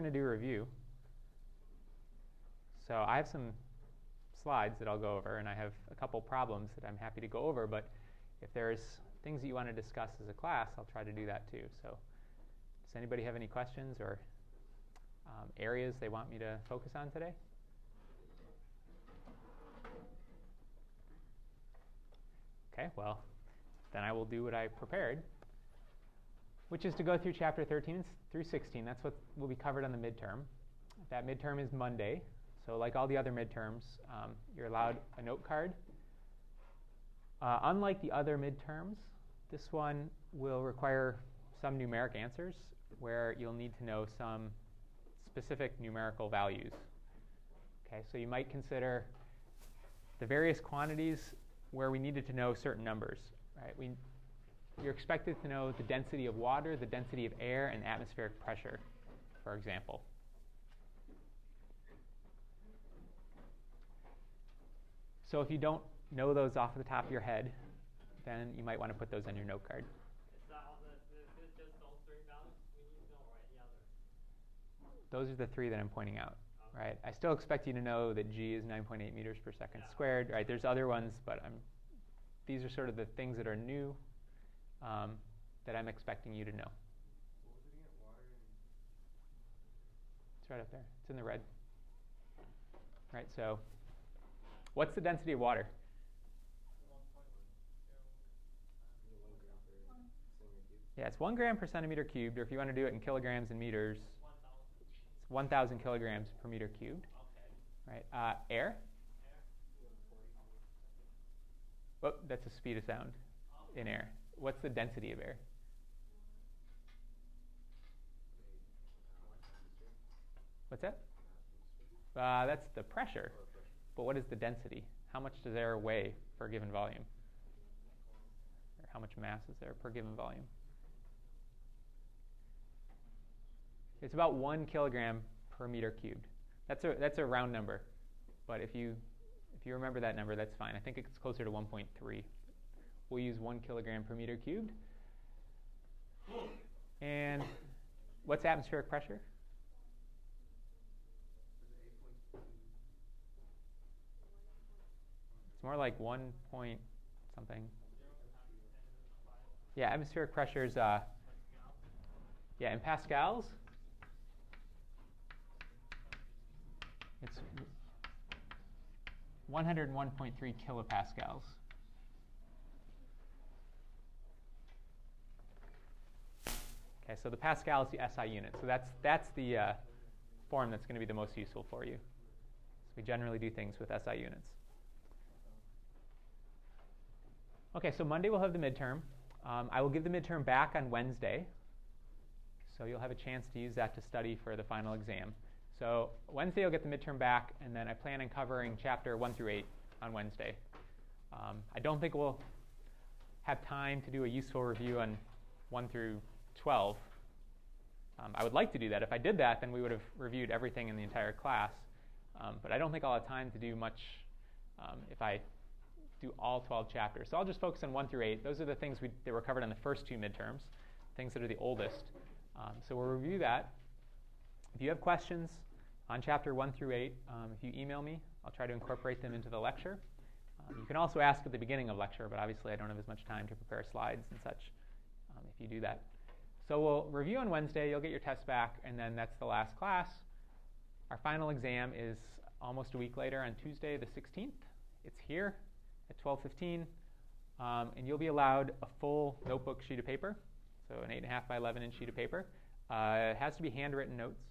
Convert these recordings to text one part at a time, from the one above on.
going to do a review. So I have some slides that I'll go over, and I have a couple problems that I'm happy to go over. But if there's things that you want to discuss as a class, I'll try to do that too. So does anybody have any questions or um, areas they want me to focus on today? Okay, well, then I will do what I prepared, which is to go through chapter 13 through 16. That's what will be covered on the midterm. That midterm is Monday. So, like all the other midterms, um, you're allowed a note card. Uh, unlike the other midterms, this one will require some numeric answers where you'll need to know some specific numerical values. Okay, so you might consider the various quantities where we needed to know certain numbers. Right? We, you're expected to know the density of water, the density of air, and atmospheric pressure, for example. So if you don't know those off the top of your head, then you might want to put those on your note card. Those are the three that I'm pointing out, right? I still expect you to know that g is 9.8 meters per second squared, right? There's other ones, but I'm, these are sort of the things that are new um, that I'm expecting you to know. It's right up there. It's in the red. Right, so what's the density of water? Yeah, it's one gram per centimeter cubed, or if you want to do it in kilograms and meters, it's 1,000 kilograms per meter cubed. Right. Uh, air. Oh, that's the speed of sound in air. What's the density of air? What's that? Uh, that's the pressure. But what is the density? How much does air weigh per given volume? Or how much mass is there per given volume? It's about one kilogram per meter cubed. That's a, that's a round number. But if you, if you remember that number, that's fine. I think it's closer to 1.3. We'll use one kilogram per meter cubed. And what's atmospheric pressure? It's more like one point something. Yeah, atmospheric pressure is, uh, yeah, in pascals, It's 101.3 kilopascals. Okay, so the pascal is the SI unit. So that's, that's the uh, form that's going to be the most useful for you. So we generally do things with SI units. Okay, so Monday we'll have the midterm. Um, I will give the midterm back on Wednesday. So you'll have a chance to use that to study for the final exam. So Wednesday you'll get the midterm back, and then I plan on covering chapter 1 through 8 on Wednesday. Um, I don't think we'll have time to do a useful review on 1 through 12. Um, I would like to do that. If I did that, then we would have reviewed everything in the entire class. Um, but I don't think I'll have time to do much um, if I do all 12 chapters. So I'll just focus on 1 through 8. Those are the things we, that were covered in the first two midterms, things that are the oldest. Um, so we'll review that. If you have questions, on chapter 1 through 8. Um, if you email me, I'll try to incorporate them into the lecture. Um, you can also ask at the beginning of lecture, but obviously I don't have as much time to prepare slides and such um, if you do that. So we'll review on Wednesday, you'll get your test back, and then that's the last class. Our final exam is almost a week later on Tuesday the 16th. It's here at 12:15, um, and you'll be allowed a full notebook sheet of paper, so an 8.5 by 11 inch sheet of paper. Uh, it has to be handwritten notes.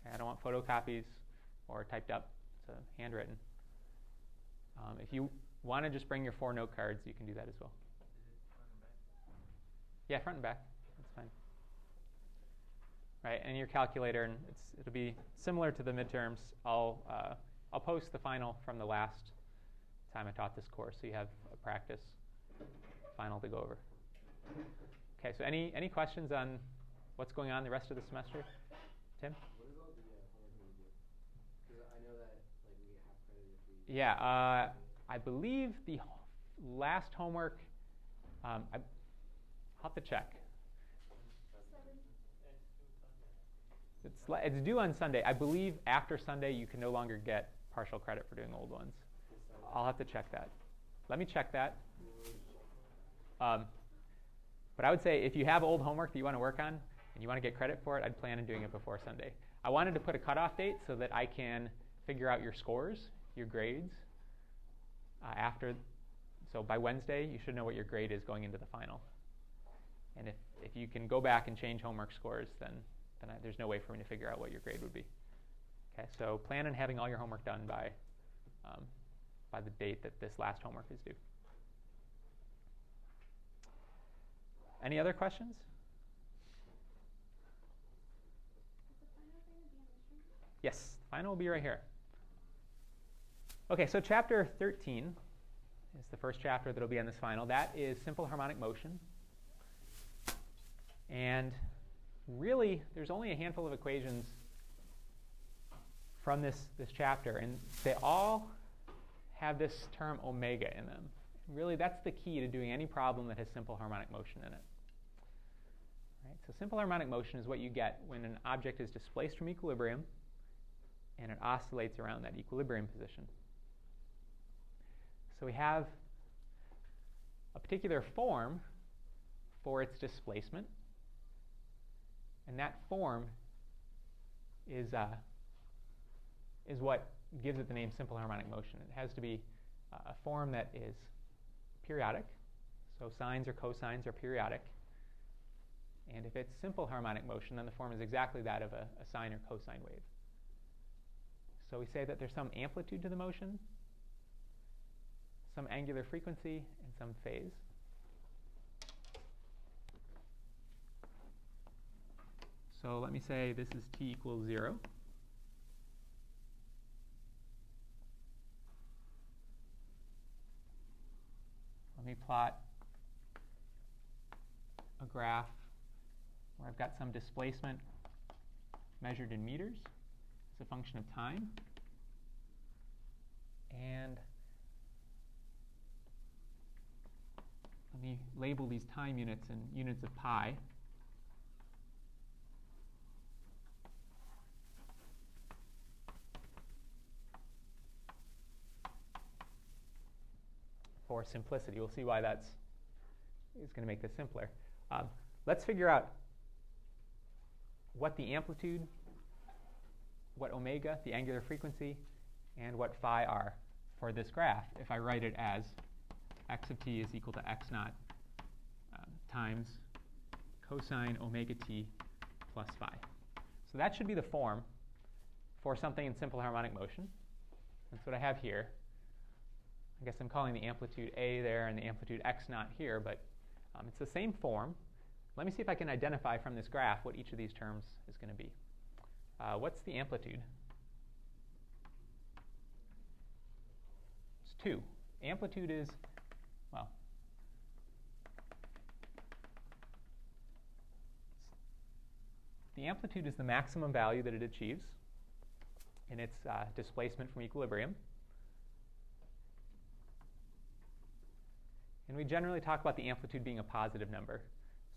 Okay, I don't want photocopies or typed up, so handwritten. Um, if you want to just bring your four note cards, you can do that as well. Yeah, front and back. That's fine. Right, and your calculator, and it'll be similar to the midterms. I'll uh, I'll post the final from the last time I taught this course, so you have a practice final to go over. Okay, so any any questions on what's going on the rest of the semester, Tim? Yeah, uh, I believe the last homework, um, I, will have to check. it's, it's due on Sunday. I believe after Sunday you can no longer get partial credit for doing old ones. I'll have to check that. Let me check that. Um, but I would say if you have old homework that you want to work on and you want to get credit for it, I'd plan on doing it before Sunday. I wanted to put a cutoff date so that I can figure out your scores, your grades, uh, after. So by Wednesday, you should know what your grade is going into the final. And if, if you can go back and change homework scores, then, then I, there's no way for me to figure out what your grade would be. Okay, so plan on having all your homework done by, um, by the date that this last homework is due. Any other questions? Yes, the final will be right here. Okay, so chapter 13 is the first chapter that will be on this final. That is simple harmonic motion. And really, there's only a handful of equations from this, this chapter, and they all have this term omega in them. Really, that's the key to doing any problem that has simple harmonic motion in it. Right? So simple harmonic motion is what you get when an object is displaced from equilibrium and it oscillates around that equilibrium position. So we have a particular form for its displacement, and that form is, uh, is what gives it the name simple harmonic motion. It has to be uh, a form that is periodic, so sines or cosines are periodic. And if it's simple harmonic motion, then the form is exactly that of a, a sine or cosine wave. So we say that there's some amplitude to the motion, some angular frequency, and some phase. So let me say this is t equals 0. Let me plot a graph where I've got some displacement measured in meters as a function of time. And let me label these time units in units of pi. For simplicity, we'll see why that's is going to make this simpler. Um, let's figure out what the amplitude, what omega, the angular frequency, and what phi are for this graph if I write it as x of t is equal to x naught uh, times cosine omega t plus phi. So that should be the form for something in simple harmonic motion. That's what I have here. I guess I'm calling the amplitude a there and the amplitude x naught here, but um, it's the same form. Let me see if I can identify from this graph what each of these terms is going to be. Uh, what's the amplitude? It's 2. Amplitude is, well, the amplitude is the maximum value that it achieves in its uh, displacement from equilibrium. And we generally talk about the amplitude being a positive number.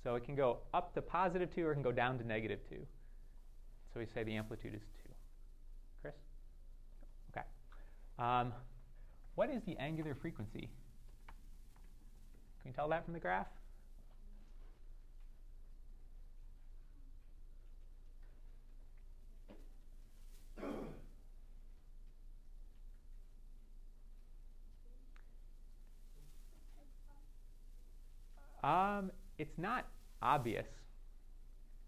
So it can go up to positive 2 or it can go down to negative 2. So we say the amplitude is 2. Chris? Okay. Um, what is the angular frequency? Can you tell that from the graph? Um, it's not obvious,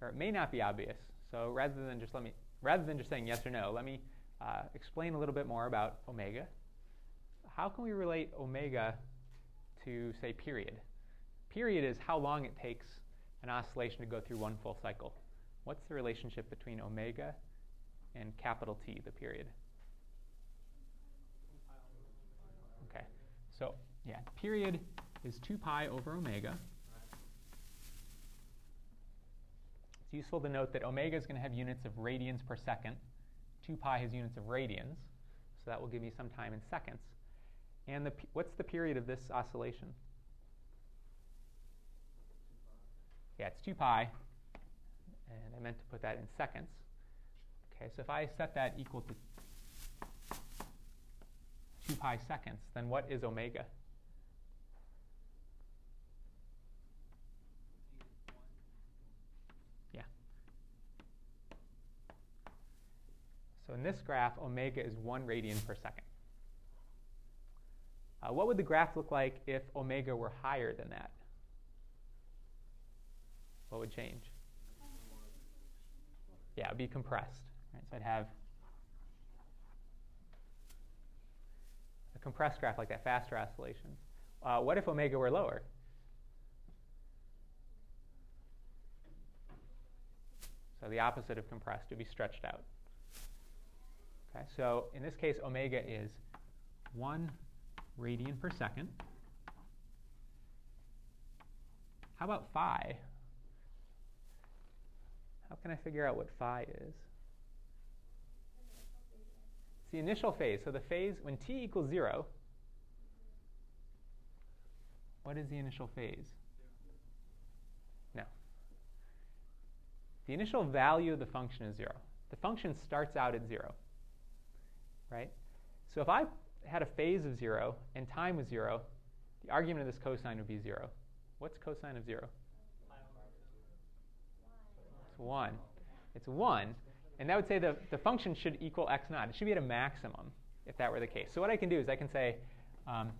or it may not be obvious. So rather than just let me, rather than just saying yes or no, let me uh, explain a little bit more about omega. How can we relate omega to say period? Period is how long it takes an oscillation to go through one full cycle. What's the relationship between omega and capital T, the period? Okay, so yeah, period is 2 pi over omega. It's useful to note that omega is going to have units of radians per second. 2 pi has units of radians, so that will give me some time in seconds. And the, what's the period of this oscillation? Yeah, it's 2 pi, and I meant to put that in seconds. Okay, so if I set that equal to 2 pi seconds, then what is omega? Yeah. So in this graph, omega is 1 radian per second. Uh, what would the graph look like if omega were higher than that? What would change? Yeah, it would be compressed. Right? So I'd have a compressed graph like that, faster oscillations. Uh, what if omega were lower? So the opposite of compressed would be stretched out. Okay, so in this case, omega is 1 radian per second. How about phi? How can I figure out what phi is? It's the initial phase. So the phase, when t equals 0, what is the initial phase? No. The initial value of the function is 0. The function starts out at 0, right? So if I had a phase of 0 and time was 0, the argument of this cosine would be 0. What's cosine of 0? It's 1. It's 1. And that would say the, the function should equal x naught. It should be at a maximum if that were the case. So what I can do is I can say um,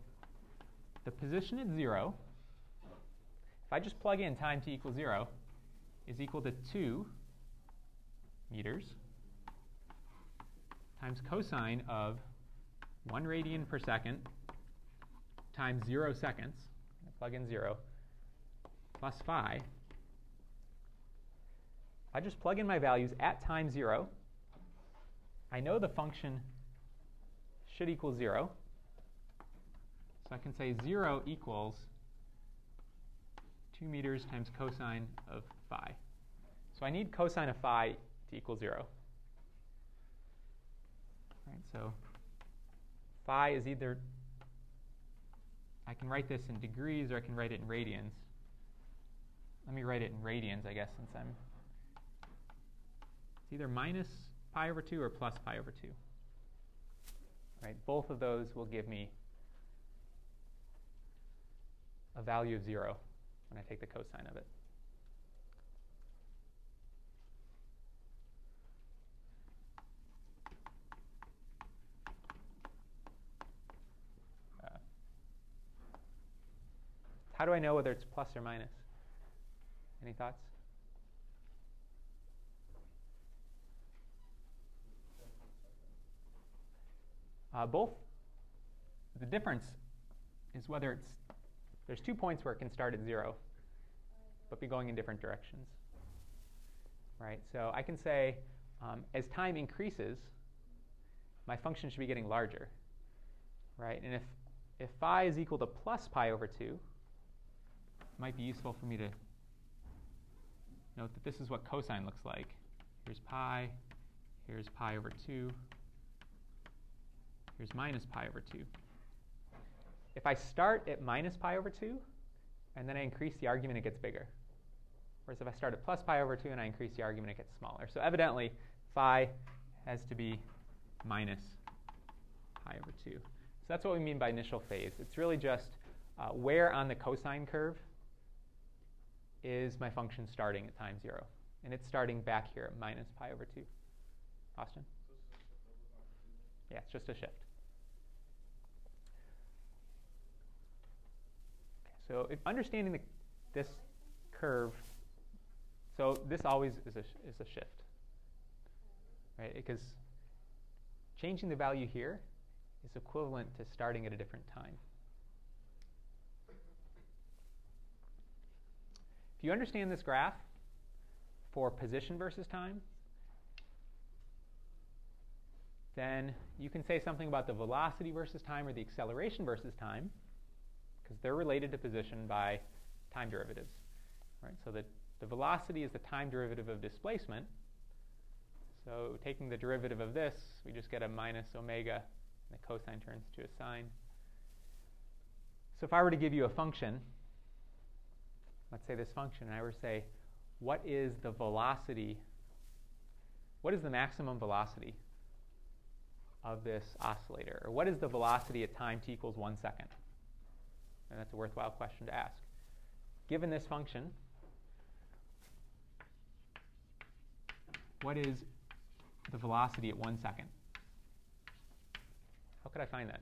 the position at 0, if I just plug in time t equals 0, is equal to 2 meters times cosine of 1 radian per second times 0 seconds, plug in 0, plus phi. I just plug in my values at time 0. I know the function should equal 0. So I can say 0 equals 2 meters times cosine of phi. So I need cosine of phi to equal 0. Right, so phi is either, I can write this in degrees or I can write it in radians. Let me write it in radians, I guess, since I'm, it's either minus pi over 2 or plus pi over 2. Right, both of those will give me a value of 0 when I take the cosine of it. How do I know whether it's plus or minus? Any thoughts? Uh, both. The difference is whether it's, there's two points where it can start at zero, but be going in different directions. Right? So I can say, um, as time increases, my function should be getting larger. Right? And if, if phi is equal to plus pi over 2, might be useful for me to note that this is what cosine looks like. Here's pi, here's pi over 2, here's minus pi over 2. If I start at minus pi over 2, and then I increase the argument, it gets bigger. Whereas if I start at plus pi over 2 and I increase the argument, it gets smaller. So evidently, phi has to be minus pi over 2. So that's what we mean by initial phase. It's really just uh, where on the cosine curve is my function starting at time 0. And it's starting back here at minus pi over 2. Austin? Yeah, it's just a shift. So if understanding the, this curve, so this always is a, is a shift, right? Because changing the value here is equivalent to starting at a different time. You understand this graph for position versus time, then you can say something about the velocity versus time or the acceleration versus time, because they're related to position by time derivatives. Right? So the, the velocity is the time derivative of displacement. So taking the derivative of this, we just get a minus omega, and the cosine turns to a sine. So if I were to give you a function let's say this function, and I were to say, what is the velocity? what is the maximum velocity of this oscillator? Or what is the velocity at time t equals one second? And that's a worthwhile question to ask. Given this function, what is the velocity at one second? How could I find that?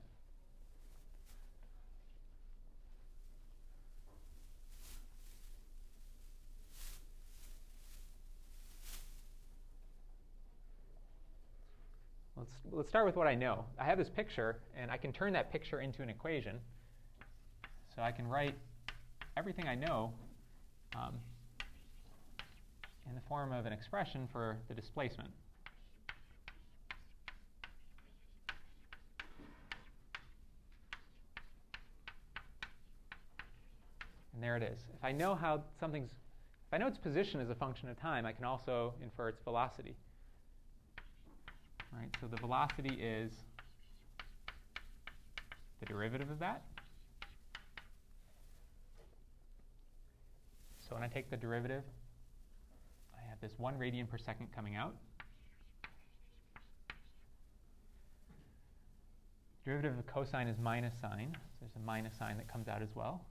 Let's, let's start with what I know. I have this picture, and I can turn that picture into an equation. So I can write everything I know um, in the form of an expression for the displacement. And there it is. If I know how something's, if I know its position as a function of time, I can also infer its velocity. Right, so the velocity is the derivative of that. So when I take the derivative, I have this 1 radian per second coming out. Derivative of cosine is minus sine. So there's a minus sign that comes out as well.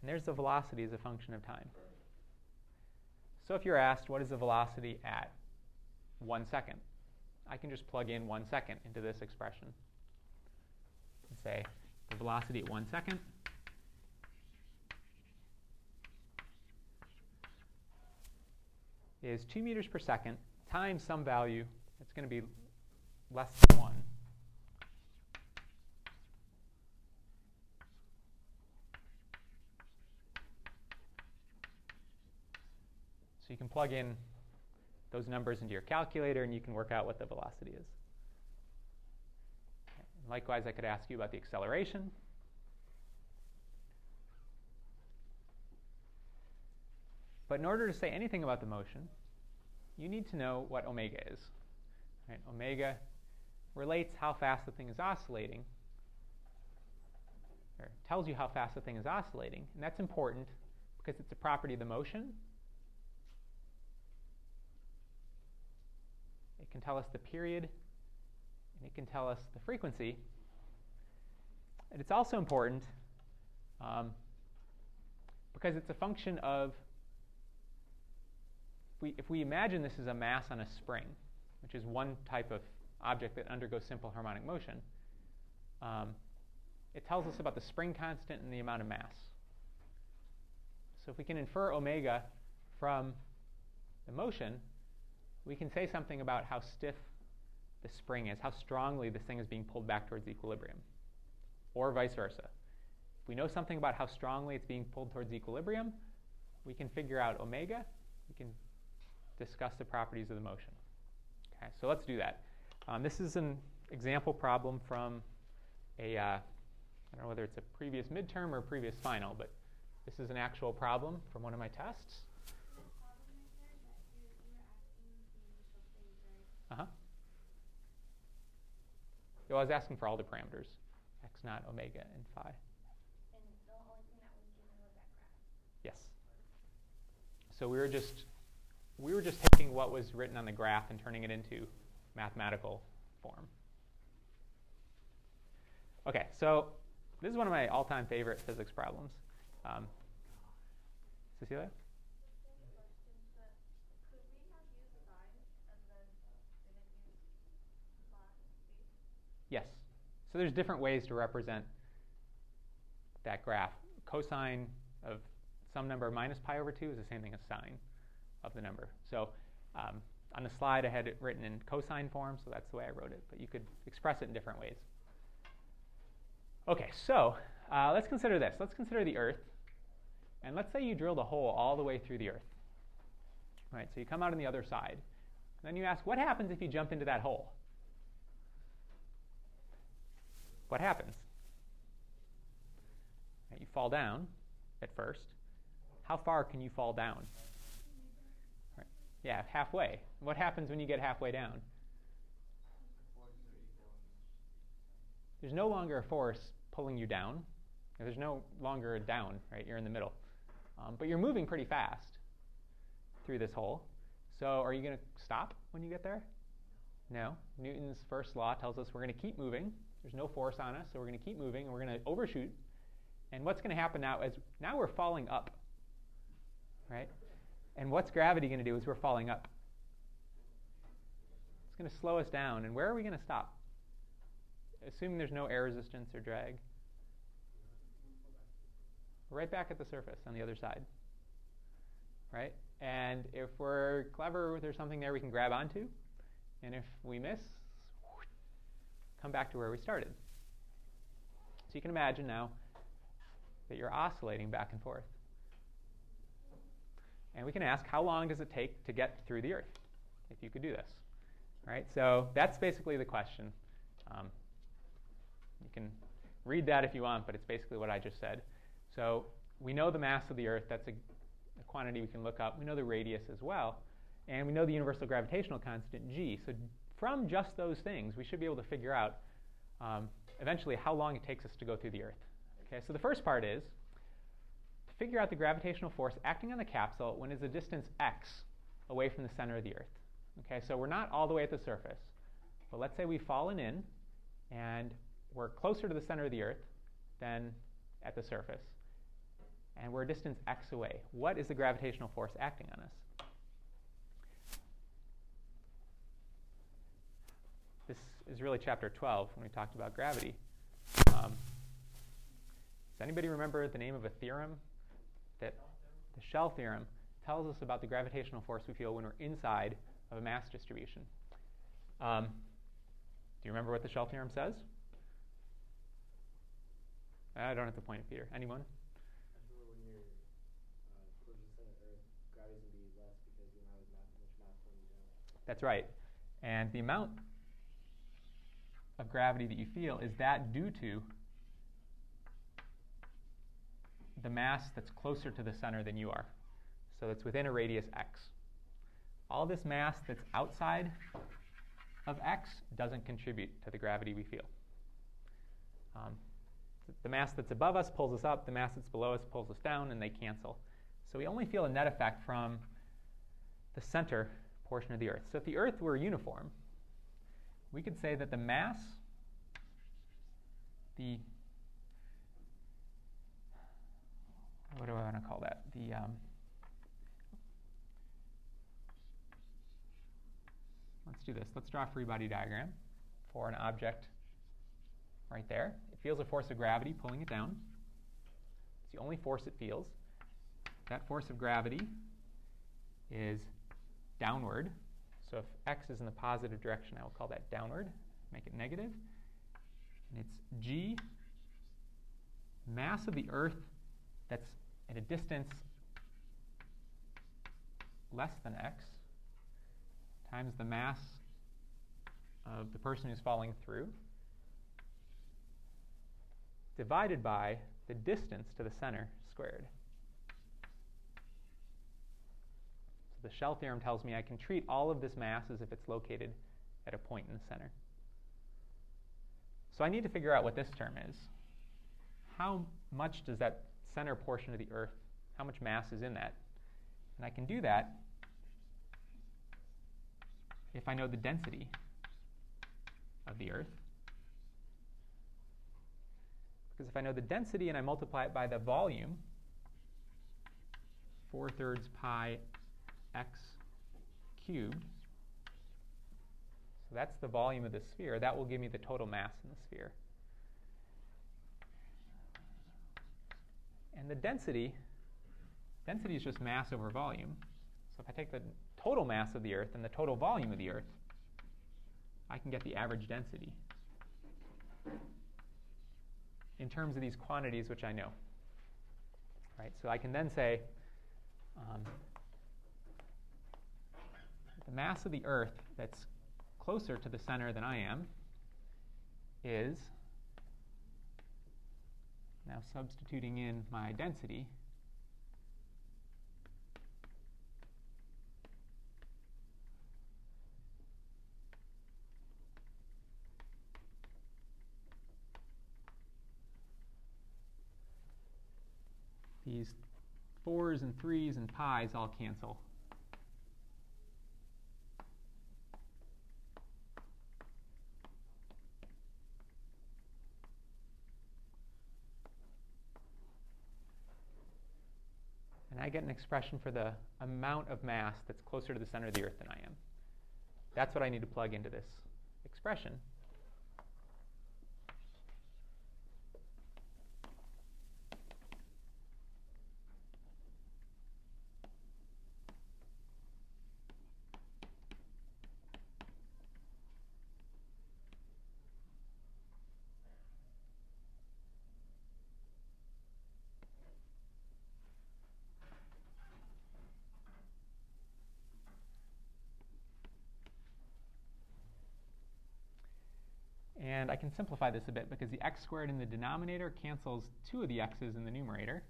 And there's the velocity as a function of time. So if you're asked, what is the velocity at one second? I can just plug in one second into this expression and say the velocity at one second is 2 meters per second times some value. It's going to be less than 1. So you can plug in those numbers into your calculator and you can work out what the velocity is. Likewise, I could ask you about the acceleration. But in order to say anything about the motion, you need to know what omega is. Right? Omega relates how fast the thing is oscillating, or tells you how fast the thing is oscillating, and that's important because it's a property of the motion It can tell us the period, and it can tell us the frequency. And it's also important um, because it's a function of, if we, if we imagine this is a mass on a spring, which is one type of object that undergoes simple harmonic motion, um, it tells us about the spring constant and the amount of mass. So if we can infer omega from the motion, we can say something about how stiff the spring is, how strongly this thing is being pulled back towards equilibrium, or vice versa. If we know something about how strongly it's being pulled towards equilibrium, we can figure out omega. We can discuss the properties of the motion. Okay, so let's do that. Um, this is an example problem from a, uh, I don't know whether it's a previous midterm or previous final, but this is an actual problem from one of my tests. Uh-huh. Well, I was asking for all the parameters, x naught, omega, and phi. And the only thing that was given was that graph. Yes. So we were just we were just taking what was written on the graph and turning it into mathematical form. Okay, so this is one of my all-time favorite physics problems. Um, Cecilia? Yes. So there's different ways to represent that graph. Cosine of some number minus pi over 2 is the same thing as sine of the number. So um, on the slide, I had it written in cosine form, so that's the way I wrote it. But you could express it in different ways. Okay, so uh, let's consider this. Let's consider the Earth. And let's say you drilled a hole all the way through the Earth. Right, so you come out on the other side. Then you ask, what happens if you jump into that hole? What happens? You fall down at first. How far can you fall down? Yeah, halfway. What happens when you get halfway down? There's no longer a force pulling you down. There's no longer a down, right? You're in the middle. Um, but you're moving pretty fast through this hole. So are you going to stop when you get there? No. Newton's first law tells us we're going to keep moving. There's no force on us, so we're going to keep moving and we're going to overshoot. And what's going to happen now is now we're falling up. Right? And what's gravity going to do is we're falling up. It's going to slow us down. And where are we going to stop? Assuming there's no air resistance or drag. Right back at the surface on the other side. Right? And if we're clever, there's something there we can grab onto. And if we miss, come back to where we started. So you can imagine now that you're oscillating back and forth. And we can ask, how long does it take to get through the Earth if you could do this? Right? So that's basically the question. Um, you can read that if you want, but it's basically what I just said. So we know the mass of the Earth. That's a, a quantity we can look up. We know the radius as well. And we know the universal gravitational constant, g. So from just those things, we should be able to figure out um, eventually how long it takes us to go through the Earth. Okay, so the first part is to figure out the gravitational force acting on the capsule when it's a distance x away from the center of the Earth. Okay, so we're not all the way at the surface, but let's say we've fallen in and we're closer to the center of the Earth than at the surface, and we're a distance x away. What is the gravitational force acting on us? This is really chapter 12 when we talked about gravity. Um, does anybody remember the name of a theorem? That the shell theorem tells us about the gravitational force we feel when we're inside of a mass distribution. Um, do you remember what the shell theorem says? I don't have to point at Peter. Anyone? That's right. And the amount of gravity that you feel is that due to the mass that's closer to the center than you are. So it's within a radius x. All this mass that's outside of x doesn't contribute to the gravity we feel. Um, the mass that's above us pulls us up, the mass that's below us pulls us down, and they cancel. So we only feel a net effect from the center portion of the Earth. So if the Earth were uniform, we could say that the mass, the what do I want to call that? The um, let's do this. Let's draw a free body diagram for an object right there. It feels a force of gravity pulling it down. It's the only force it feels. That force of gravity is downward. So if x is in the positive direction, I will call that downward, make it negative. And it's g, mass of the Earth that's at a distance less than x, times the mass of the person who's falling through, divided by the distance to the center squared. So the shell theorem tells me I can treat all of this mass as if it's located at a point in the center. So I need to figure out what this term is. How much does that center portion of the Earth, how much mass is in that? And I can do that if I know the density of the Earth. Because if I know the density and I multiply it by the volume, 4 thirds pi x cubed. So that's the volume of the sphere. That will give me the total mass in the sphere. And the density, density is just mass over volume. So if I take the total mass of the Earth and the total volume of the Earth, I can get the average density in terms of these quantities which I know. Right? So I can then say um, the mass of the Earth that's closer to the center than I am is, now substituting in my density, these fours and threes and pi's all cancel. I get an expression for the amount of mass that's closer to the center of the Earth than I am. That's what I need to plug into this expression. And I can simplify this a bit because the x squared in the denominator cancels two of the x's in the numerator.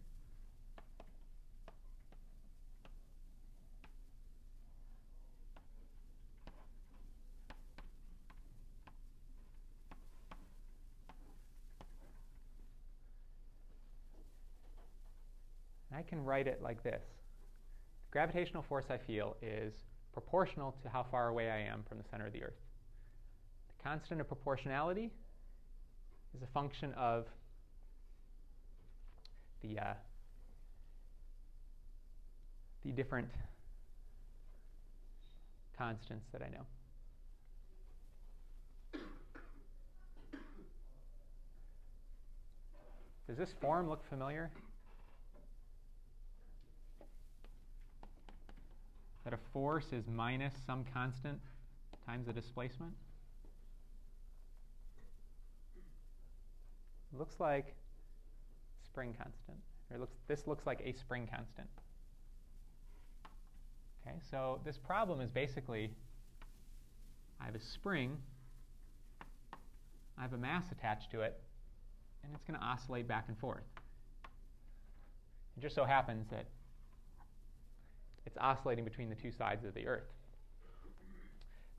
I can write it like this. The gravitational force I feel is proportional to how far away I am from the center of the Earth constant of proportionality is a function of the, uh, the different constants that I know. Does this form look familiar? That a force is minus some constant times the displacement? Looks like spring constant. Or looks, this looks like a spring constant. Okay, so this problem is basically I have a spring, I have a mass attached to it, and it's going to oscillate back and forth. It just so happens that it's oscillating between the two sides of the Earth.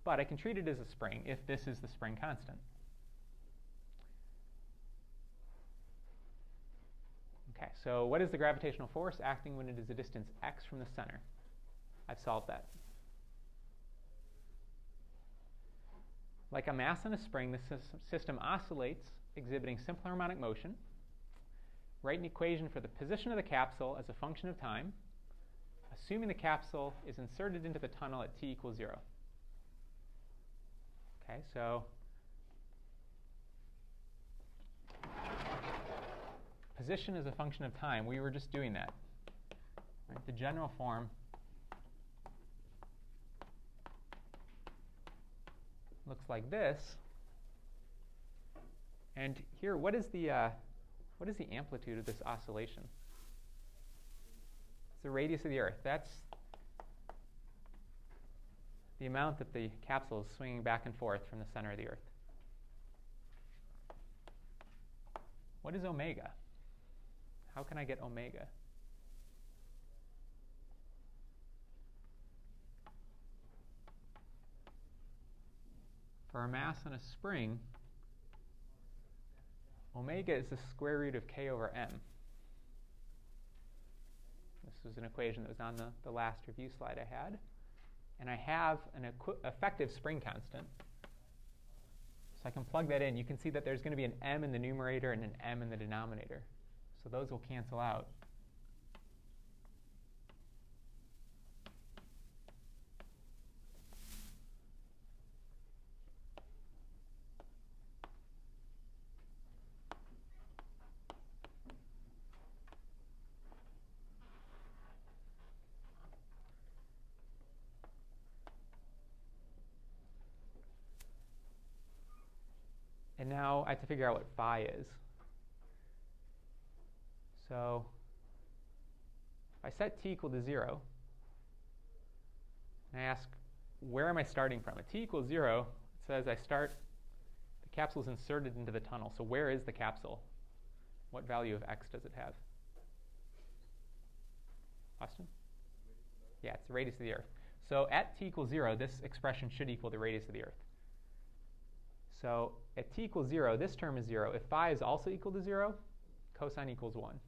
But I can treat it as a spring if this is the spring constant. Okay, so what is the gravitational force acting when it is a distance x from the center? I've solved that. Like a mass in a spring, the system oscillates, exhibiting simple harmonic motion. Write an equation for the position of the capsule as a function of time, assuming the capsule is inserted into the tunnel at t equals 0. Okay, so position is a function of time. We were just doing that. Right? The general form looks like this. And here, what is the uh, what is the amplitude of this oscillation? It's the radius of the Earth. That's the amount that the capsule is swinging back and forth from the center of the Earth. What is omega? How can I get omega? For a mass in a spring, omega is the square root of k over m. This was an equation that was on the, the last review slide I had. And I have an effective spring constant. So I can plug that in. You can see that there's going to be an m in the numerator and an m in the denominator. So those will cancel out. And now I have to figure out what phi is. So if I set t equal to 0, and I ask, where am I starting from? At t equals 0, it says I start, the capsule is inserted into the tunnel. So where is the capsule? What value of x does it have? Austin? Yeah, it's the radius of the Earth. So at t equals 0, this expression should equal the radius of the Earth. So at t equals 0, this term is 0. If phi is also equal to 0, cosine equals 1.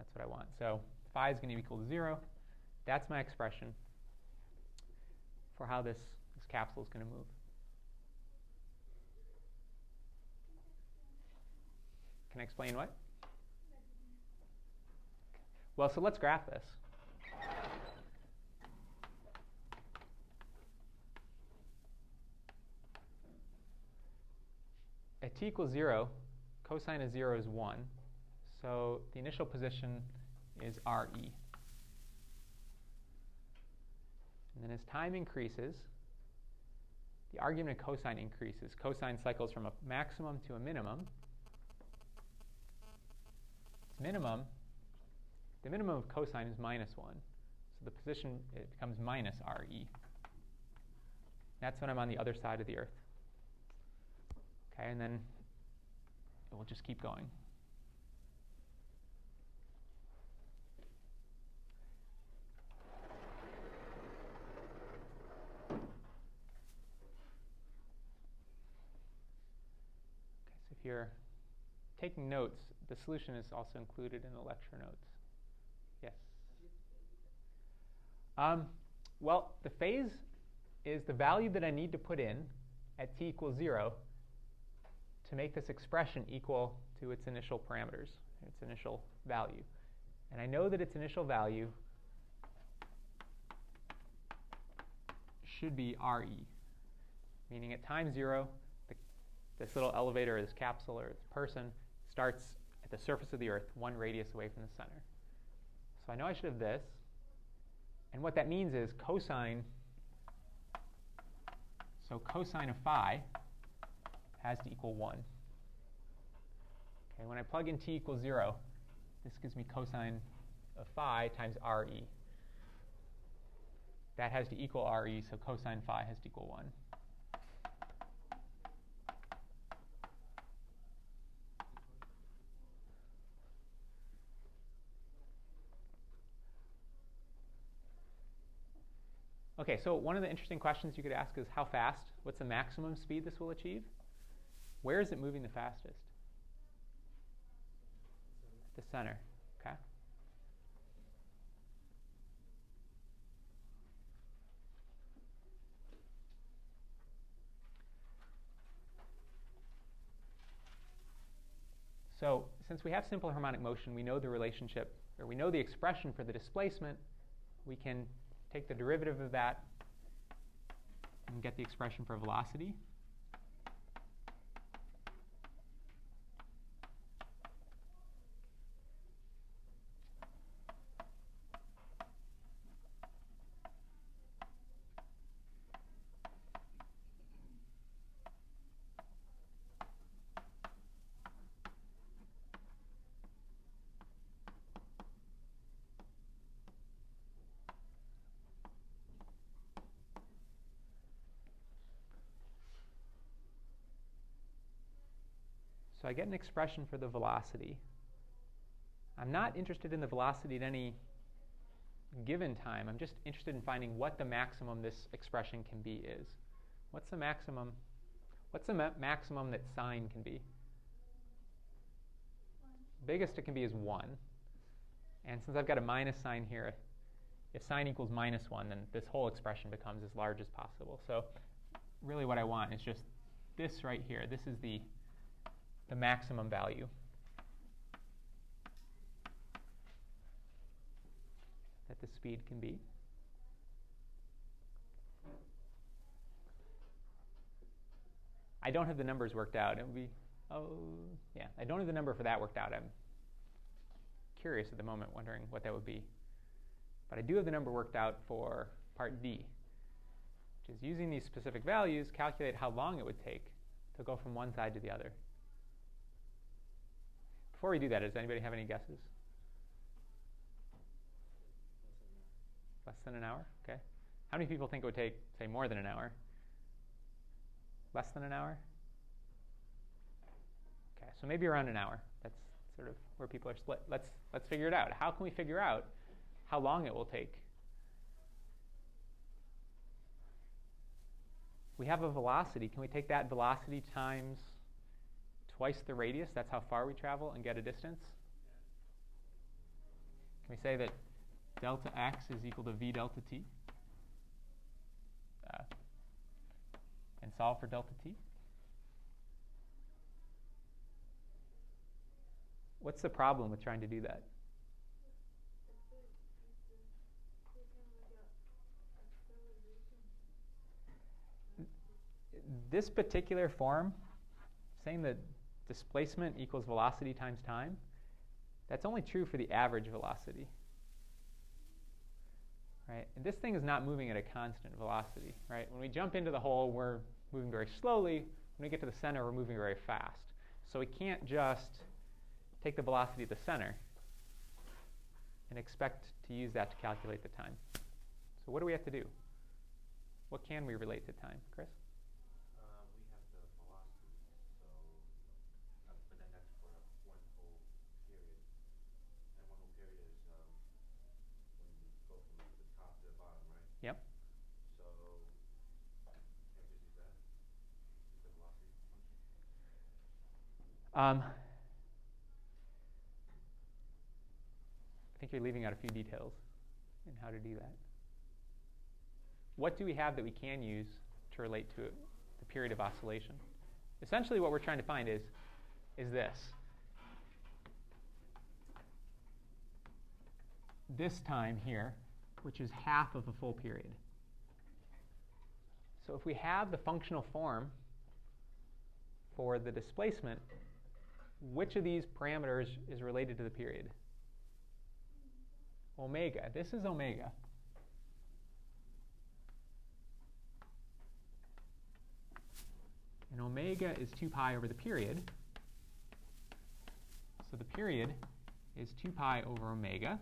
That's what I want. So phi is going to be equal to 0. That's my expression for how this, this capsule is going to move. Can I explain what? Well, so let's graph this. At t equals 0, cosine of 0 is 1. So the initial position is RE. And then as time increases, the argument of cosine increases. Cosine cycles from a maximum to a minimum. Minimum, the minimum of cosine is minus 1. So the position it becomes minus RE. That's when I'm on the other side of the Earth. Okay, and then it will just keep going. if you're taking notes, the solution is also included in the lecture notes. Yes? Um, well, the phase is the value that I need to put in at t equals 0 to make this expression equal to its initial parameters, its initial value. And I know that its initial value should be RE, meaning at time 0, this little elevator or this capsule or this person starts at the surface of the Earth, one radius away from the center. So I know I should have this. And what that means is cosine, so cosine of phi has to equal 1. Okay, when I plug in t equals 0, this gives me cosine of phi times re. That has to equal re, so cosine phi has to equal 1. Okay, so one of the interesting questions you could ask is how fast? What's the maximum speed this will achieve? Where is it moving the fastest? The center. Okay. So since we have simple harmonic motion, we know the relationship, or we know the expression for the displacement. We can take the derivative of that and get the expression for velocity. I get an expression for the velocity. I'm not interested in the velocity at any given time. I'm just interested in finding what the maximum this expression can be is. What's the maximum? What's the ma- maximum that sine can be? One. Biggest it can be is 1. And since I've got a minus sign here, if sine equals minus 1, then this whole expression becomes as large as possible. So really what I want is just this right here. This is the the maximum value. That the speed can be. I don't have the numbers worked out. It would be, oh, yeah, I don't have the number for that worked out. I'm curious at the moment, wondering what that would be. But I do have the number worked out for part D, which is using these specific values, calculate how long it would take to go from one side to the other. Before we do that, does anybody have any guesses? Less than an hour? Okay. How many people think it would take, say, more than an hour? Less than an hour? Okay, so maybe around an hour. That's sort of where people are split. Let's, let's figure it out. How can we figure out how long it will take? We have a velocity. Can we take that velocity times twice the radius, that's how far we travel, and get a distance? Can we say that delta x is equal to v delta t? Uh, and solve for delta t? What's the problem with trying to do that? This particular form, saying that displacement equals velocity times time, that's only true for the average velocity. Right? And this thing is not moving at a constant velocity, right? When we jump into the hole, we're moving very slowly. When we get to the center, we're moving very fast. So we can't just take the velocity at the center and expect to use that to calculate the time. So what do we have to do? What can we relate to time, Chris? Um, I think you're leaving out a few details in how to do that. What do we have that we can use to relate to the period of oscillation? Essentially, what we're trying to find is, is this. This time here, which is half of a full period. So if we have the functional form for the displacement, which of these parameters is related to the period? Omega. This is omega. And omega is 2 pi over the period. So the period is 2 pi over omega.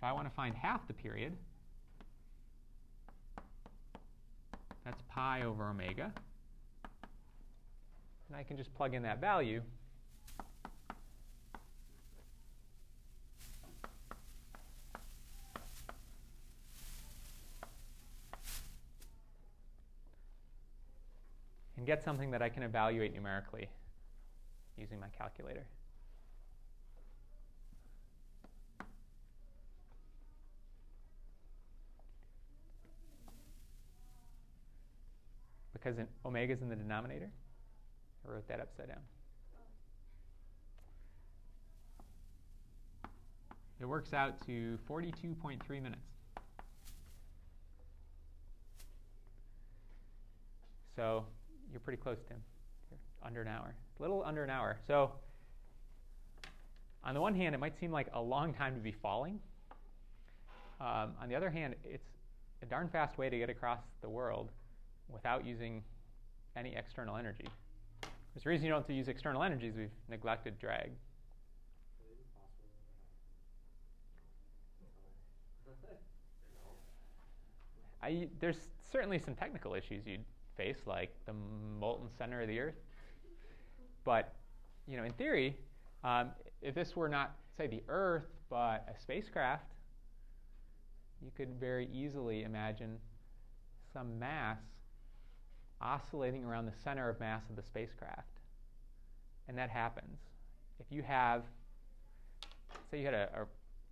If I want to find half the period, that's pi over omega. And I can just plug in that value. And get something that I can evaluate numerically using my calculator. Because omega is in the denominator? I wrote that upside down. It works out to 42.3 minutes. So you're pretty close, Tim. You're under an hour. A little under an hour. So on the one hand, it might seem like a long time to be falling. Um, on the other hand, it's a darn fast way to get across the world without using any external energy. There's a reason you don't have to use external energies. We've neglected drag. I, there's certainly some technical issues you'd face, like the molten center of the Earth. But, you know, in theory, um, if this were not, say, the Earth, but a spacecraft, you could very easily imagine some mass oscillating around the center of mass of the spacecraft. And that happens. If you have, say, you had a,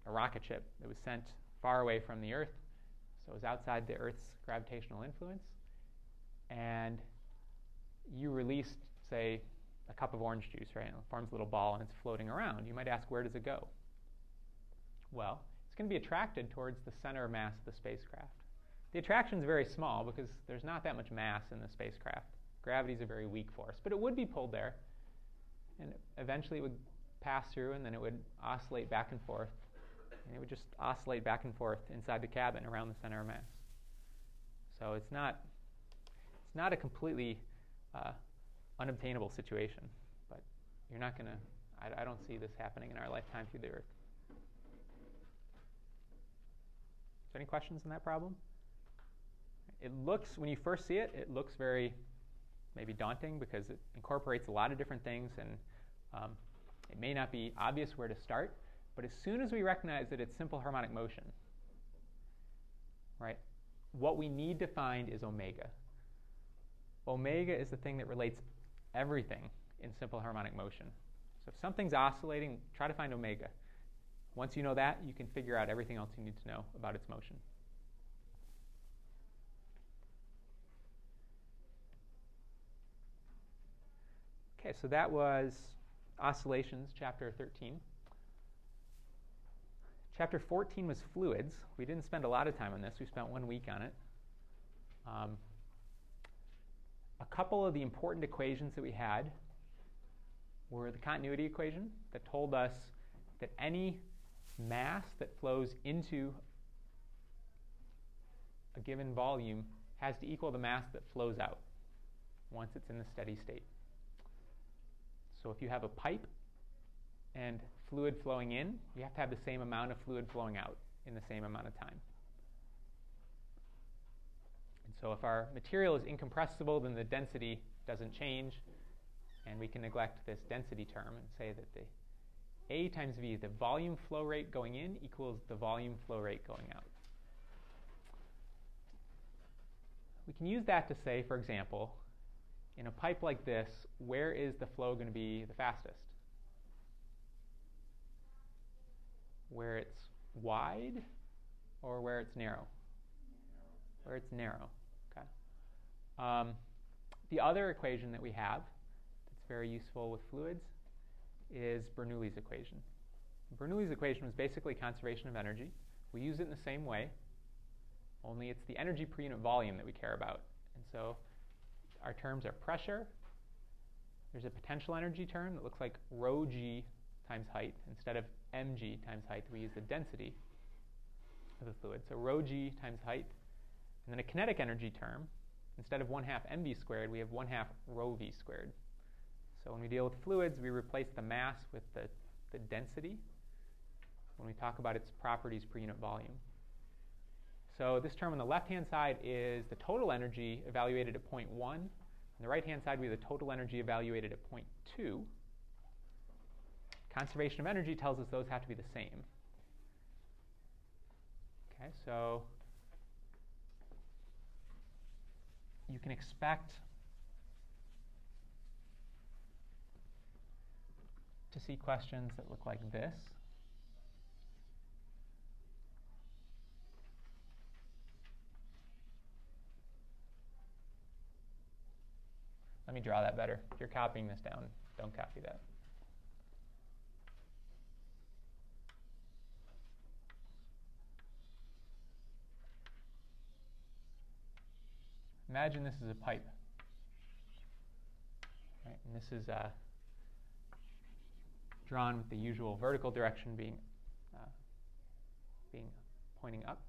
a, a rocket ship that was sent far away from the Earth, so it was outside the Earth's gravitational influence, and you released, say, a cup of orange juice, right? And it forms a little ball and it's floating around. You might ask, where does it go? Well, it's going to be attracted towards the center of mass of the spacecraft. The attraction is very small because there's not that much mass in the spacecraft. Gravity is a very weak force, but it would be pulled there. And eventually it would pass through and then it would oscillate back and forth. And it would just oscillate back and forth inside the cabin around the center of mass. So it's not, it's not a completely uh, unobtainable situation, but you're not going to, I don't see this happening in our lifetime through the Earth. Any questions on that problem? It looks, when you first see it, it looks very maybe daunting because it incorporates a lot of different things and um, it may not be obvious where to start. But as soon as we recognize that it's simple harmonic motion, right, what we need to find is omega. Omega is the thing that relates everything in simple harmonic motion. So if something's oscillating, try to find omega. Once you know that, you can figure out everything else you need to know about its motion. Okay, so that was oscillations, chapter 13. Chapter 14 was fluids. We didn't spend a lot of time on this, we spent one week on it. Um, a couple of the important equations that we had were the continuity equation that told us that any mass that flows into a given volume has to equal the mass that flows out once it's in the steady state. So if you have a pipe and fluid flowing in, you have to have the same amount of fluid flowing out in the same amount of time. And so if our material is incompressible, then the density doesn't change, and we can neglect this density term and say that the A times V, the volume flow rate going in, equals the volume flow rate going out. We can use that to say, for example, in a pipe like this, where is the flow going to be the fastest? Where it's wide or where it's narrow? Where it's narrow. Okay. Um, the other equation that we have that's very useful with fluids is Bernoulli's equation. Bernoulli's equation was basically conservation of energy. We use it in the same way, only it's the energy per unit volume that we care about. And so our terms are pressure. There's a potential energy term that looks like rho g times height. Instead of mg times height, we use the density of the fluid. So rho g times height. And then a kinetic energy term. Instead of 1 half mv squared, we have 1 half rho v squared. So when we deal with fluids, we replace the mass with the, the density when we talk about its properties per unit volume. So this term on the left-hand side is the total energy evaluated at point 1. On the right-hand side, we have the total energy evaluated at point 2. Conservation of energy tells us those have to be the same. Okay, so you can expect to see questions that look like this. Let me draw that better. If you're copying this down, don't copy that. Imagine this is a pipe. Right, and this is uh, drawn with the usual vertical direction being, uh, being pointing up.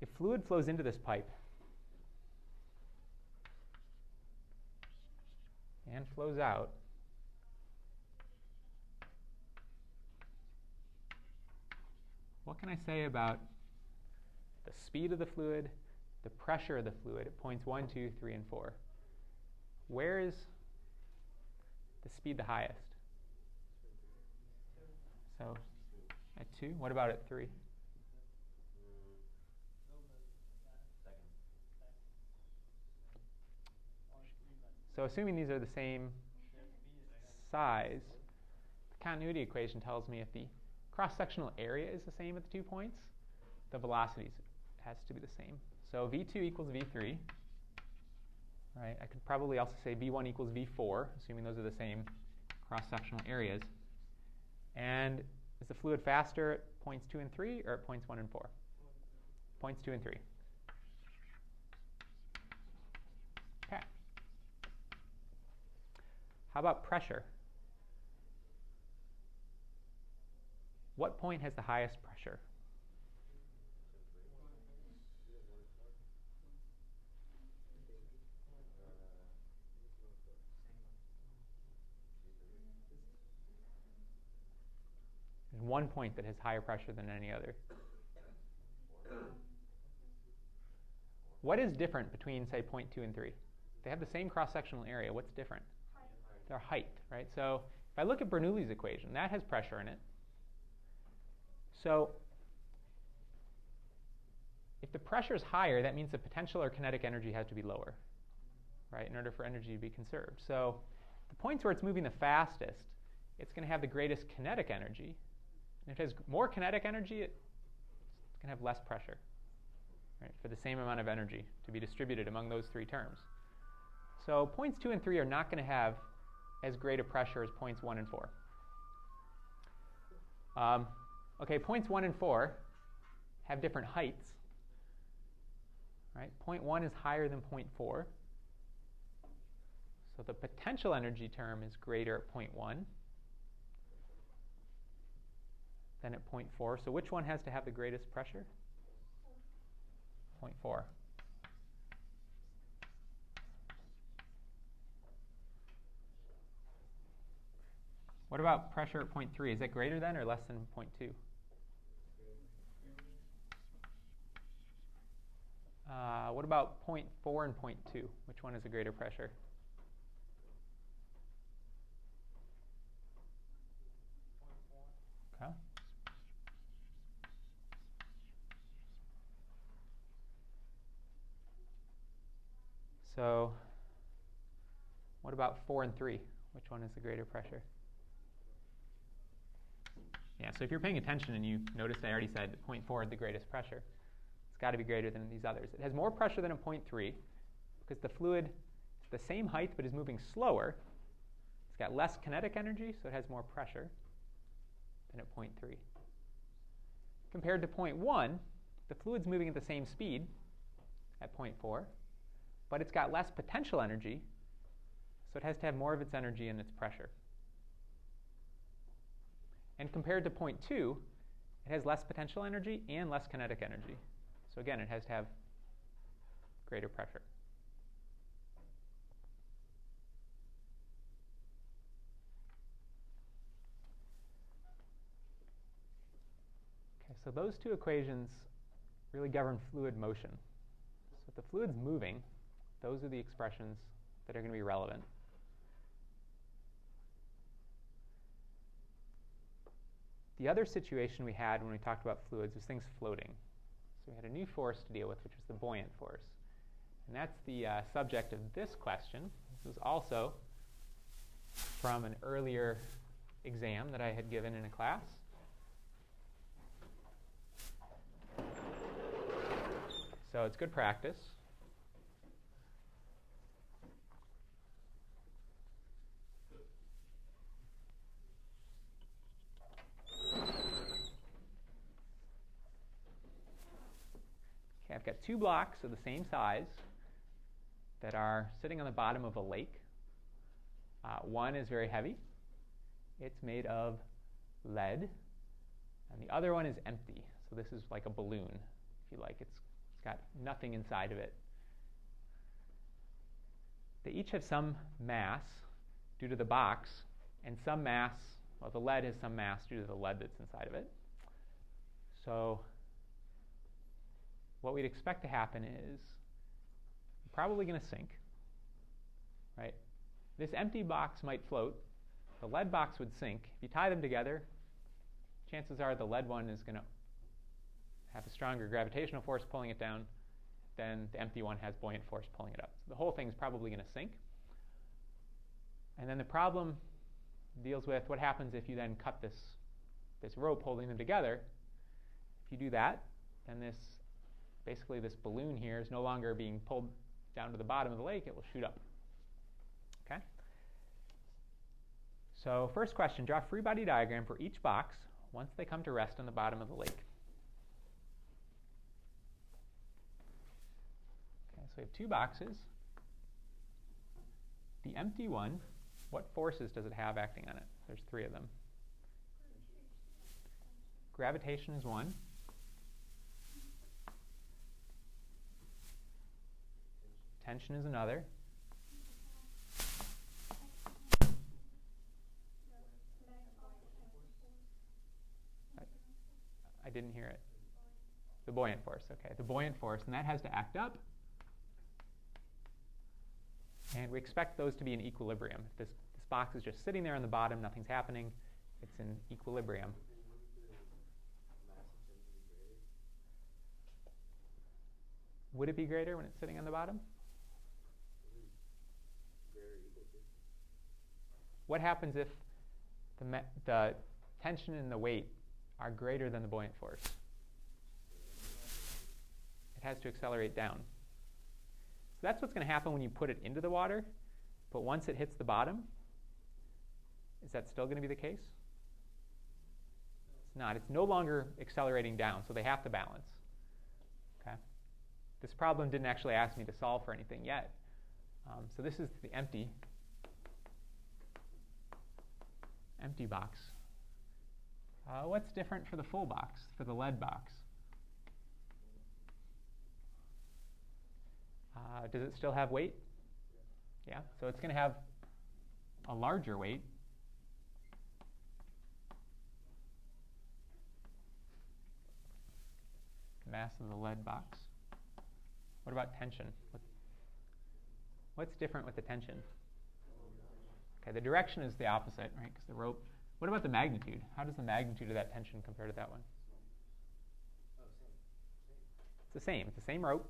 If fluid flows into this pipe, and flows out. What can I say about the speed of the fluid, the pressure of the fluid at points 1, 2, 3, and 4? Where is the speed the highest? So at 2. What about at 3? So assuming these are the same size, the continuity equation tells me if the cross-sectional area is the same at the two points, the velocities has to be the same. So v2 equals v3. Right? I could probably also say v1 equals v4, assuming those are the same cross-sectional areas. And is the fluid faster at points 2 and 3 or at points 1 and 4? Points 2 and 3. How about pressure? What point has the highest pressure? There's one point that has higher pressure than any other. What is different between, say, point 2 and 3? They have the same cross-sectional area. What's different? Their height, right? So if I look at Bernoulli's equation, that has pressure in it. So if the pressure is higher, that means the potential or kinetic energy has to be lower, right, in order for energy to be conserved. So the points where it's moving the fastest, it's going to have the greatest kinetic energy. And if it has more kinetic energy, it's going to have less pressure right, for the same amount of energy to be distributed among those three terms. So points 2 and 3 are not going to have as great a pressure as points 1 and 4. Um, okay, points 1 and 4 have different heights. Right? Point 1 is higher than point 4. So the potential energy term is greater at point 1 than at point 4. So which one has to have the greatest pressure? Point 4. What about pressure at point 3? Is it greater than or less than point 2? Uh, what about point 4 and point 2? Which one is a greater pressure? Okay. So, what about 4 and 3? Which one is the greater pressure? Yeah, so if you're paying attention and you notice I already said point 0.4 is the greatest pressure, it's got to be greater than these others. It has more pressure than a point 0.3 because the fluid is the same height but is moving slower. It's got less kinetic energy, so it has more pressure than at point 0.3. Compared to point 0.1, the fluid's moving at the same speed at point 0.4, but it's got less potential energy, so it has to have more of its energy in its pressure. And compared to point 2, it has less potential energy and less kinetic energy. So again, it has to have greater pressure. Okay, so those two equations really govern fluid motion. So if the fluid's moving, those are the expressions that are going to be relevant. The other situation we had when we talked about fluids was things floating. So we had a new force to deal with, which was the buoyant force. And that's the uh, subject of this question. This was also from an earlier exam that I had given in a class. So it's good practice. Okay, I've got two blocks of the same size that are sitting on the bottom of a lake. Uh, one is very heavy. It's made of lead. And the other one is empty. So this is like a balloon, if you like. It's, it's got nothing inside of it. They each have some mass due to the box, and some mass, well, the lead has some mass due to the lead that's inside of it. So what we'd expect to happen is probably going to sink, right? This empty box might float. The lead box would sink. If you tie them together, chances are the lead one is going to have a stronger gravitational force pulling it down than the empty one has buoyant force pulling it up. So the whole thing is probably going to sink. And then the problem deals with what happens if you then cut this, this rope holding them together. If you do that, then this basically this balloon here is no longer being pulled down to the bottom of the lake, it will shoot up. Okay? So first question, draw a free body diagram for each box once they come to rest on the bottom of the lake. Okay, so we have two boxes. The empty one, what forces does it have acting on it? There's three of them. Gravitation is one. Tension is another. I, didn't hear it. The buoyant force, okay. The buoyant force, and that has to act up. And we expect those to be in equilibrium. If this, this box is just sitting there on the bottom, nothing's happening, it's in equilibrium. Would it be greater when it's sitting on the bottom? What happens if the, me- the tension and the weight are greater than the buoyant force? It has to accelerate down. So that's what's going to happen when you put it into the water. But once it hits the bottom, is that still going to be the case? It's not. It's no longer accelerating down, so they have to balance. Okay. This problem didn't actually ask me to solve for anything yet. Um, so this is the empty empty box. Uh, what's different for the full box, for the lead box? Uh, does it still have weight? Yeah, so it's going to have a larger weight. Mass of the lead box. What about tension? What's different with the tension? Okay, the direction is the opposite, right? Because the rope. What about the magnitude? How does the magnitude of that tension compare to that one? It's the same. It's the same rope,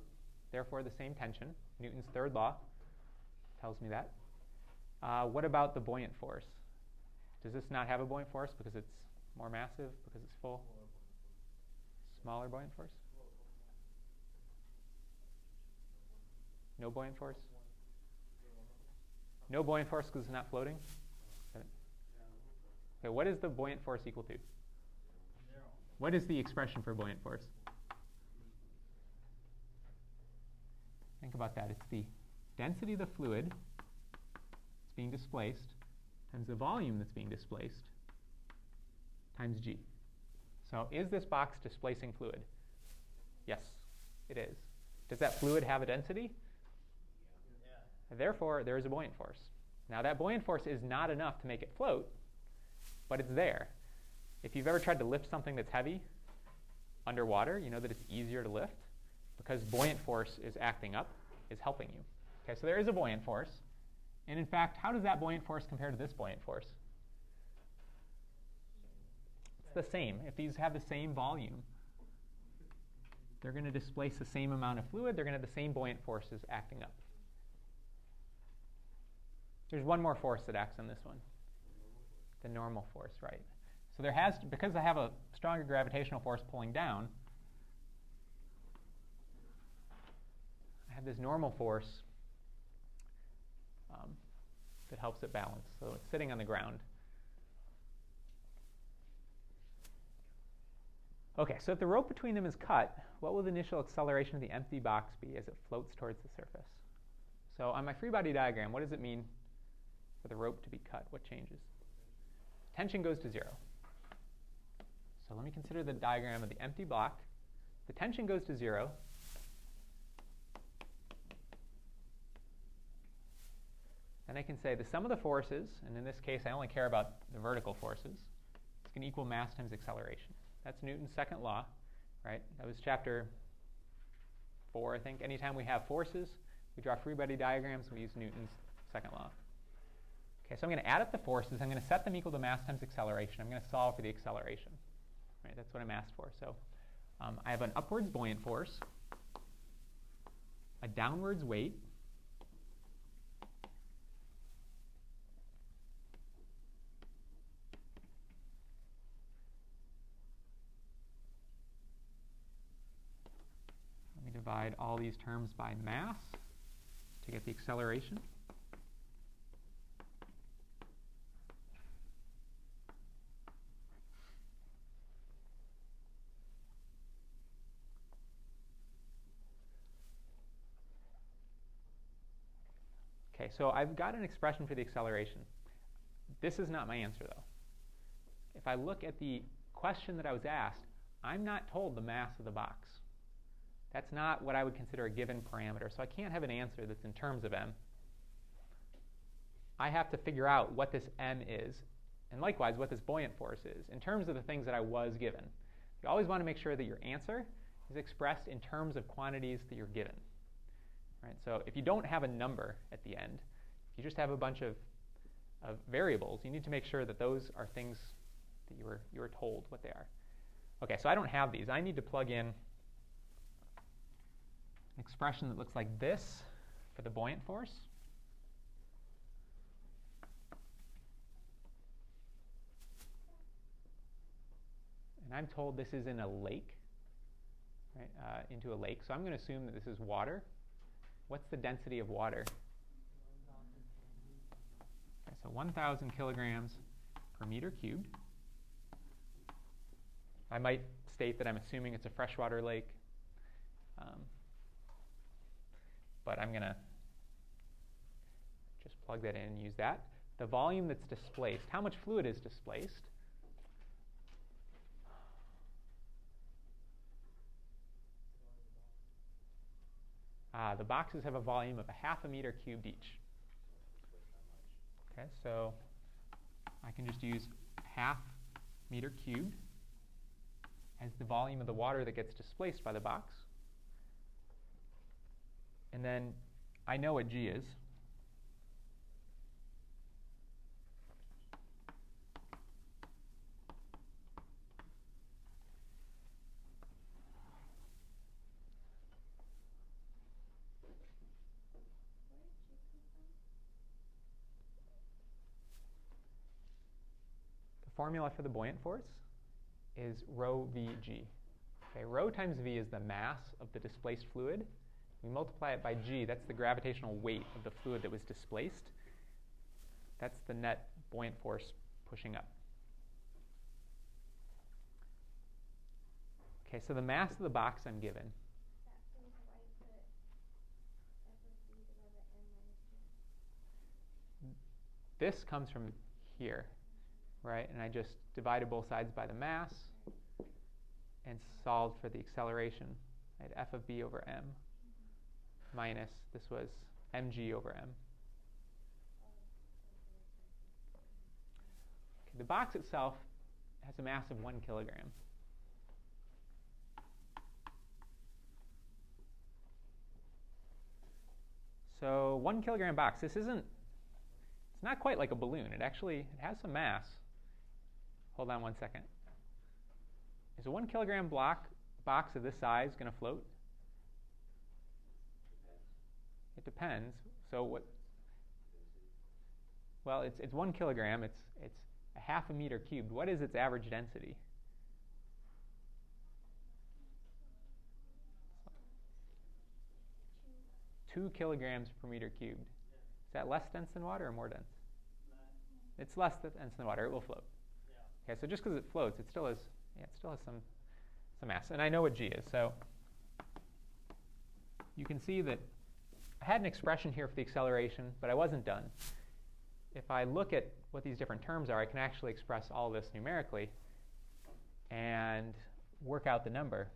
therefore the same tension. Newton's third law tells me that. Uh, what about the buoyant force? Does this not have a buoyant force because it's more massive, because it's full? Smaller buoyant force? No buoyant force? No buoyant force because it's not floating? Okay, what is the buoyant force equal to? What is the expression for buoyant force? Think about that. It's the density of the fluid that's being displaced times the volume that's being displaced times g. So is this box displacing fluid? Yes, it is. Does that fluid have a density? Therefore, there is a buoyant force. Now, that buoyant force is not enough to make it float, but it's there. If you've ever tried to lift something that's heavy underwater, you know that it's easier to lift because buoyant force is acting up, is helping you. Okay, so there is a buoyant force. And in fact, how does that buoyant force compare to this buoyant force? It's the same. If these have the same volume, they're going to displace the same amount of fluid, they're going to have the same buoyant forces acting up. There's one more force that acts on this one. The normal force, right. So there has, to, because I have a stronger gravitational force pulling down, I have this normal force um, that helps it balance. So it's sitting on the ground. Okay, so if the rope between them is cut, what will the initial acceleration of the empty box be as it floats towards the surface? So on my free body diagram, what does it mean for the rope to be cut? What changes? Tension goes to zero. So let me consider the diagram of the empty block. The tension goes to zero. Then I can say the sum of the forces, and in this case I only care about the vertical forces, is going to equal mass times acceleration. That's Newton's second law, right? That was chapter four, I think. Anytime we have forces, we draw free body diagrams, we use Newton's second law. Okay, so I'm going to add up the forces. I'm going to set them equal to mass times acceleration. I'm going to solve for the acceleration. Right, that's what I'm asked for. So um, I have an upwards buoyant force, a downwards weight, divide all these terms by mass to get the acceleration. Okay, so I've got an expression for the acceleration. This is not my answer, though. If I look at the question that I was asked, I'm not told the mass of the box. That's not what I would consider a given parameter, so I can't have an answer that's in terms of m. I have to figure out what this m is, and likewise what this buoyant force is, in terms of the things that I was given. You always want to make sure that your answer is expressed in terms of quantities that you're given. Right? So if you don't have a number at the end, if you just have a bunch of, of variables, you need to make sure that those are things that you were, you were told what they are. Okay, so I don't have these. I need to plug in an expression that looks like this for the buoyant force. and I'm told this is in a lake, right, uh, into a lake. So I'm going to assume that this is water. What's the density of water? Okay, so 1,000 kilograms per meter cubed. I might state that I'm assuming it's a freshwater lake, um, but I'm going to just plug that in and use that. The volume that's displaced, how much fluid is displaced? Uh, the boxes have a volume of a half a meter cubed each. Okay, so I can just use half meter cubed as the volume of the water that gets displaced by the box. And then I know what G is. Formula for the buoyant force is rho vg. Okay, rho times v is the mass of the displaced fluid. We multiply it by g, that's the gravitational weight of the fluid that was displaced. That's the net buoyant force pushing up. Okay, so the mass of the box I'm given. This comes from here right? And I just divided both sides by the mass and solved for the acceleration. I had f of b over m minus, this was mg over m. Okay, the box itself has a mass of one kilogram. So one kilogram box, this isn't, it's not quite like a balloon. It actually it has some mass. Hold on one second. Is a one kilogram block box of this size going to float? It depends. So what? Well, it's it's one kilogram. It's it's a half a meter cubed. What is its average density? Two kilograms per meter cubed. Is that less dense than water or more dense? It's less dense than water. It will float. Okay, so just because it floats, it still has, yeah, it still has some, some mass. And I know what g is, so you can see that I had an expression here for the acceleration, but I wasn't done. If I look at what these different terms are, I can actually express all this numerically and work out the number.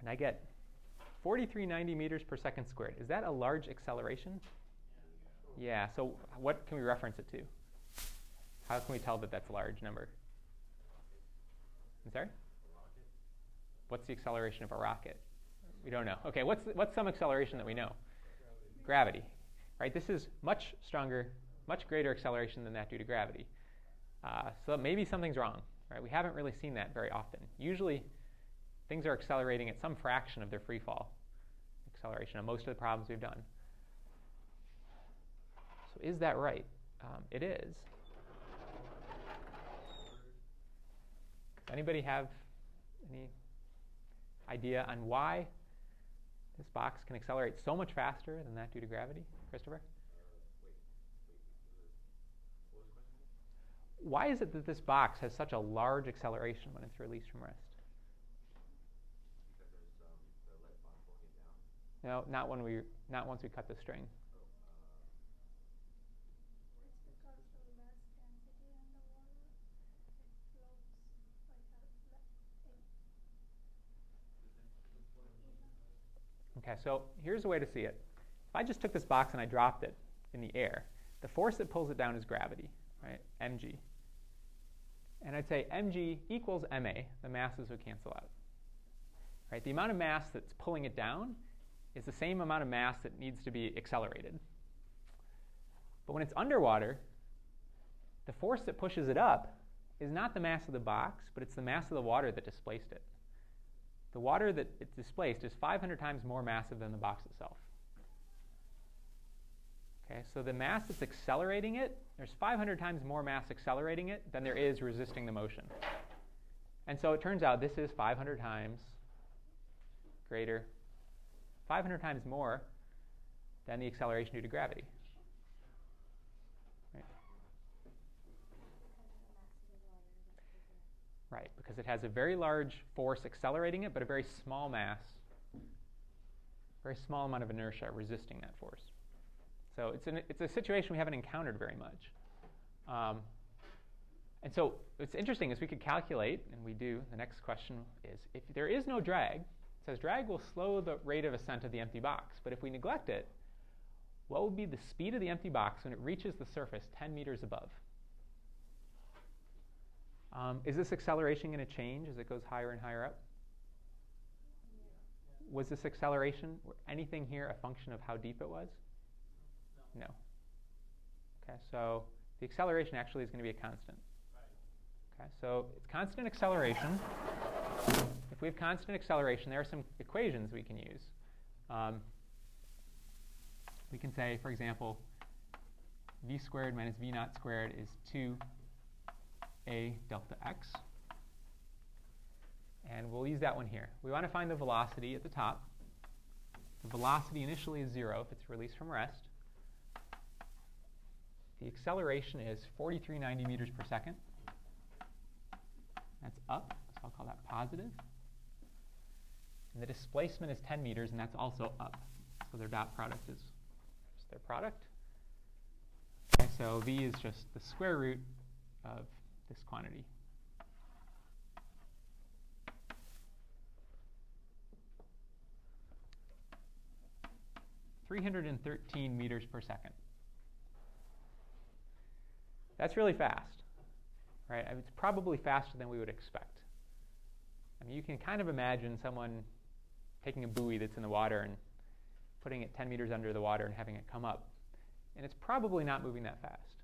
And I get 4390 meters per second squared. Is that a large acceleration? Yeah, so what can we reference it to? How can we tell that that's a large number? I'm sorry? What's the acceleration of a rocket? We don't know. Okay, what's, what's some acceleration that we know? Gravity. Right, this is much stronger, much greater acceleration than that due to gravity. Uh, so maybe something's wrong. Right, we haven't really seen that very often. Usually, things are accelerating at some fraction of their free fall acceleration on most of the problems we've done. So is that right? Um, it is. Does anybody have any idea on why this box can accelerate so much faster than that due to gravity? Christopher? Why is it that this box has such a large acceleration when it's released from rest? No, not when we not once we cut the string. Okay, so here's a way to see it. If I just took this box and I dropped it in the air, the force that pulls it down is gravity, right? mg. And I'd say mg equals ma, the masses would cancel out. Right? The amount of mass that's pulling it down is the same amount of mass that needs to be accelerated. But when it's underwater, the force that pushes it up is not the mass of the box, but it's the mass of the water that displaced it. The water that it displaced is 500 times more massive than the box itself. Okay, so the mass that's accelerating it, there's 500 times more mass accelerating it than there is resisting the motion. And so it turns out this is 500 times greater, 500 times more than the acceleration due to gravity. Right, right because it has a very large force accelerating it, but a very small mass, very small amount of inertia resisting that force. So it's, an, it's a situation we haven't encountered very much. Um, and so what's interesting is we could calculate, and we do, the next question is, if there is no drag, says drag will slow the rate of ascent of the empty box. But if we neglect it, what would be the speed of the empty box when it reaches the surface 10 meters above? Um, is this acceleration going to change as it goes higher and higher up? Was this acceleration, anything here, a function of how deep it was? No. Okay, so the acceleration actually is going to be a constant. Okay, so it's constant acceleration. If we have constant acceleration, there are some equations we can use. Um, we can say, for example, v squared minus v naught squared is 2a delta x. And we'll use that one here. We want to find the velocity at the top. The velocity initially is 0 if it's released from rest. The acceleration is 4390 meters per second. That's up, so I'll call that positive. And the displacement is 10 meters, and that's also up. So their dot product is their product. Okay, so v is just the square root of this quantity. Three hundred and thirteen meters per second. That's really fast, right? It's probably faster than we would expect. I mean, you can kind of imagine someone taking a buoy that's in the water and putting it 10 meters under the water and having it come up. And it's probably not moving that fast.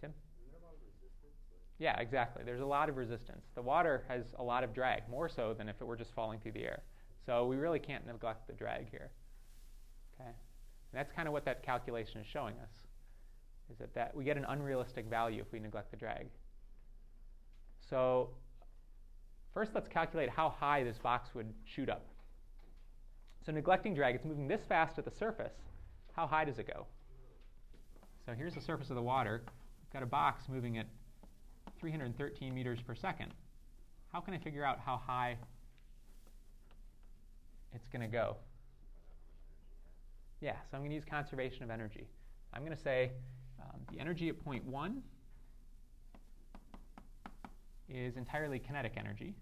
Tim? Yeah, exactly. There's a lot of resistance. The water has a lot of drag, more so than if it were just falling through the air. So we really can't neglect the drag here. Okay? And that's kind of what that calculation is showing us is that, that we get an unrealistic value if we neglect the drag. So first let's calculate how high this box would shoot up. So neglecting drag, it's moving this fast at the surface. How high does it go? So here's the surface of the water. We've got a box moving at 313 meters per second. How can I figure out how high it's going to go? Yeah, so I'm going to use conservation of energy. I'm going to say um, the energy at point 1 is entirely kinetic energy.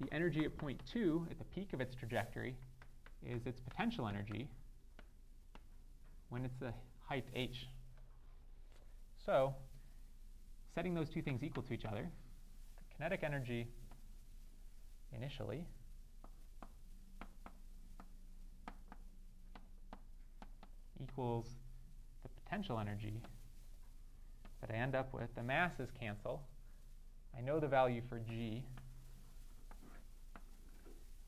The energy at point 2, at the peak of its trajectory, is its potential energy when it's the height h. So, setting those two things equal to each other, the kinetic energy initially equals the potential energy I end up with. The masses cancel. I know the value for g.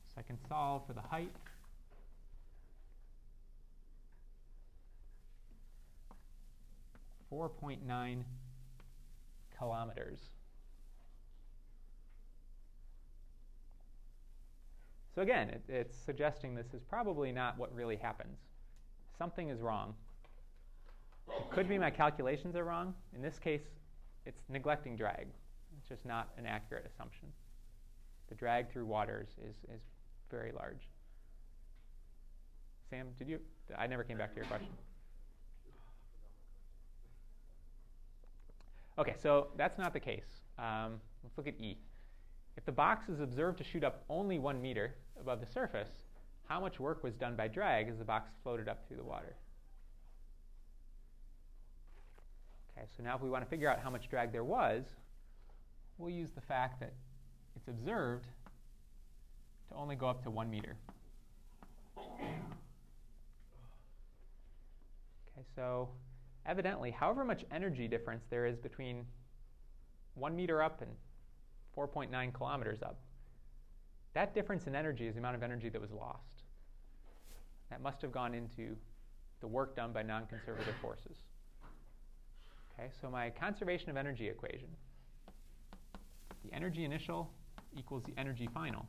So I can solve for the height. Four point nine kilometers. So again, it, it's suggesting this is probably not what really happens something is wrong. It could be my calculations are wrong. In this case, it's neglecting drag. It's just not an accurate assumption. The drag through waters is, is very large. Sam, did you? I never came back to your question. Okay, so that's not the case. Um, let's look at E. If the box is observed to shoot up only one meter above the surface, how much work was done by drag as the box floated up through the water. Okay, so now if we want to figure out how much drag there was, we'll use the fact that it's observed to only go up to one meter. Okay, so evidently, however much energy difference there is between one meter up and 4.9 kilometers up, that difference in energy is the amount of energy that was lost. that must have gone into the work done by non-conservative forces. Okay, so my conservation of energy equation, the energy initial equals the energy final,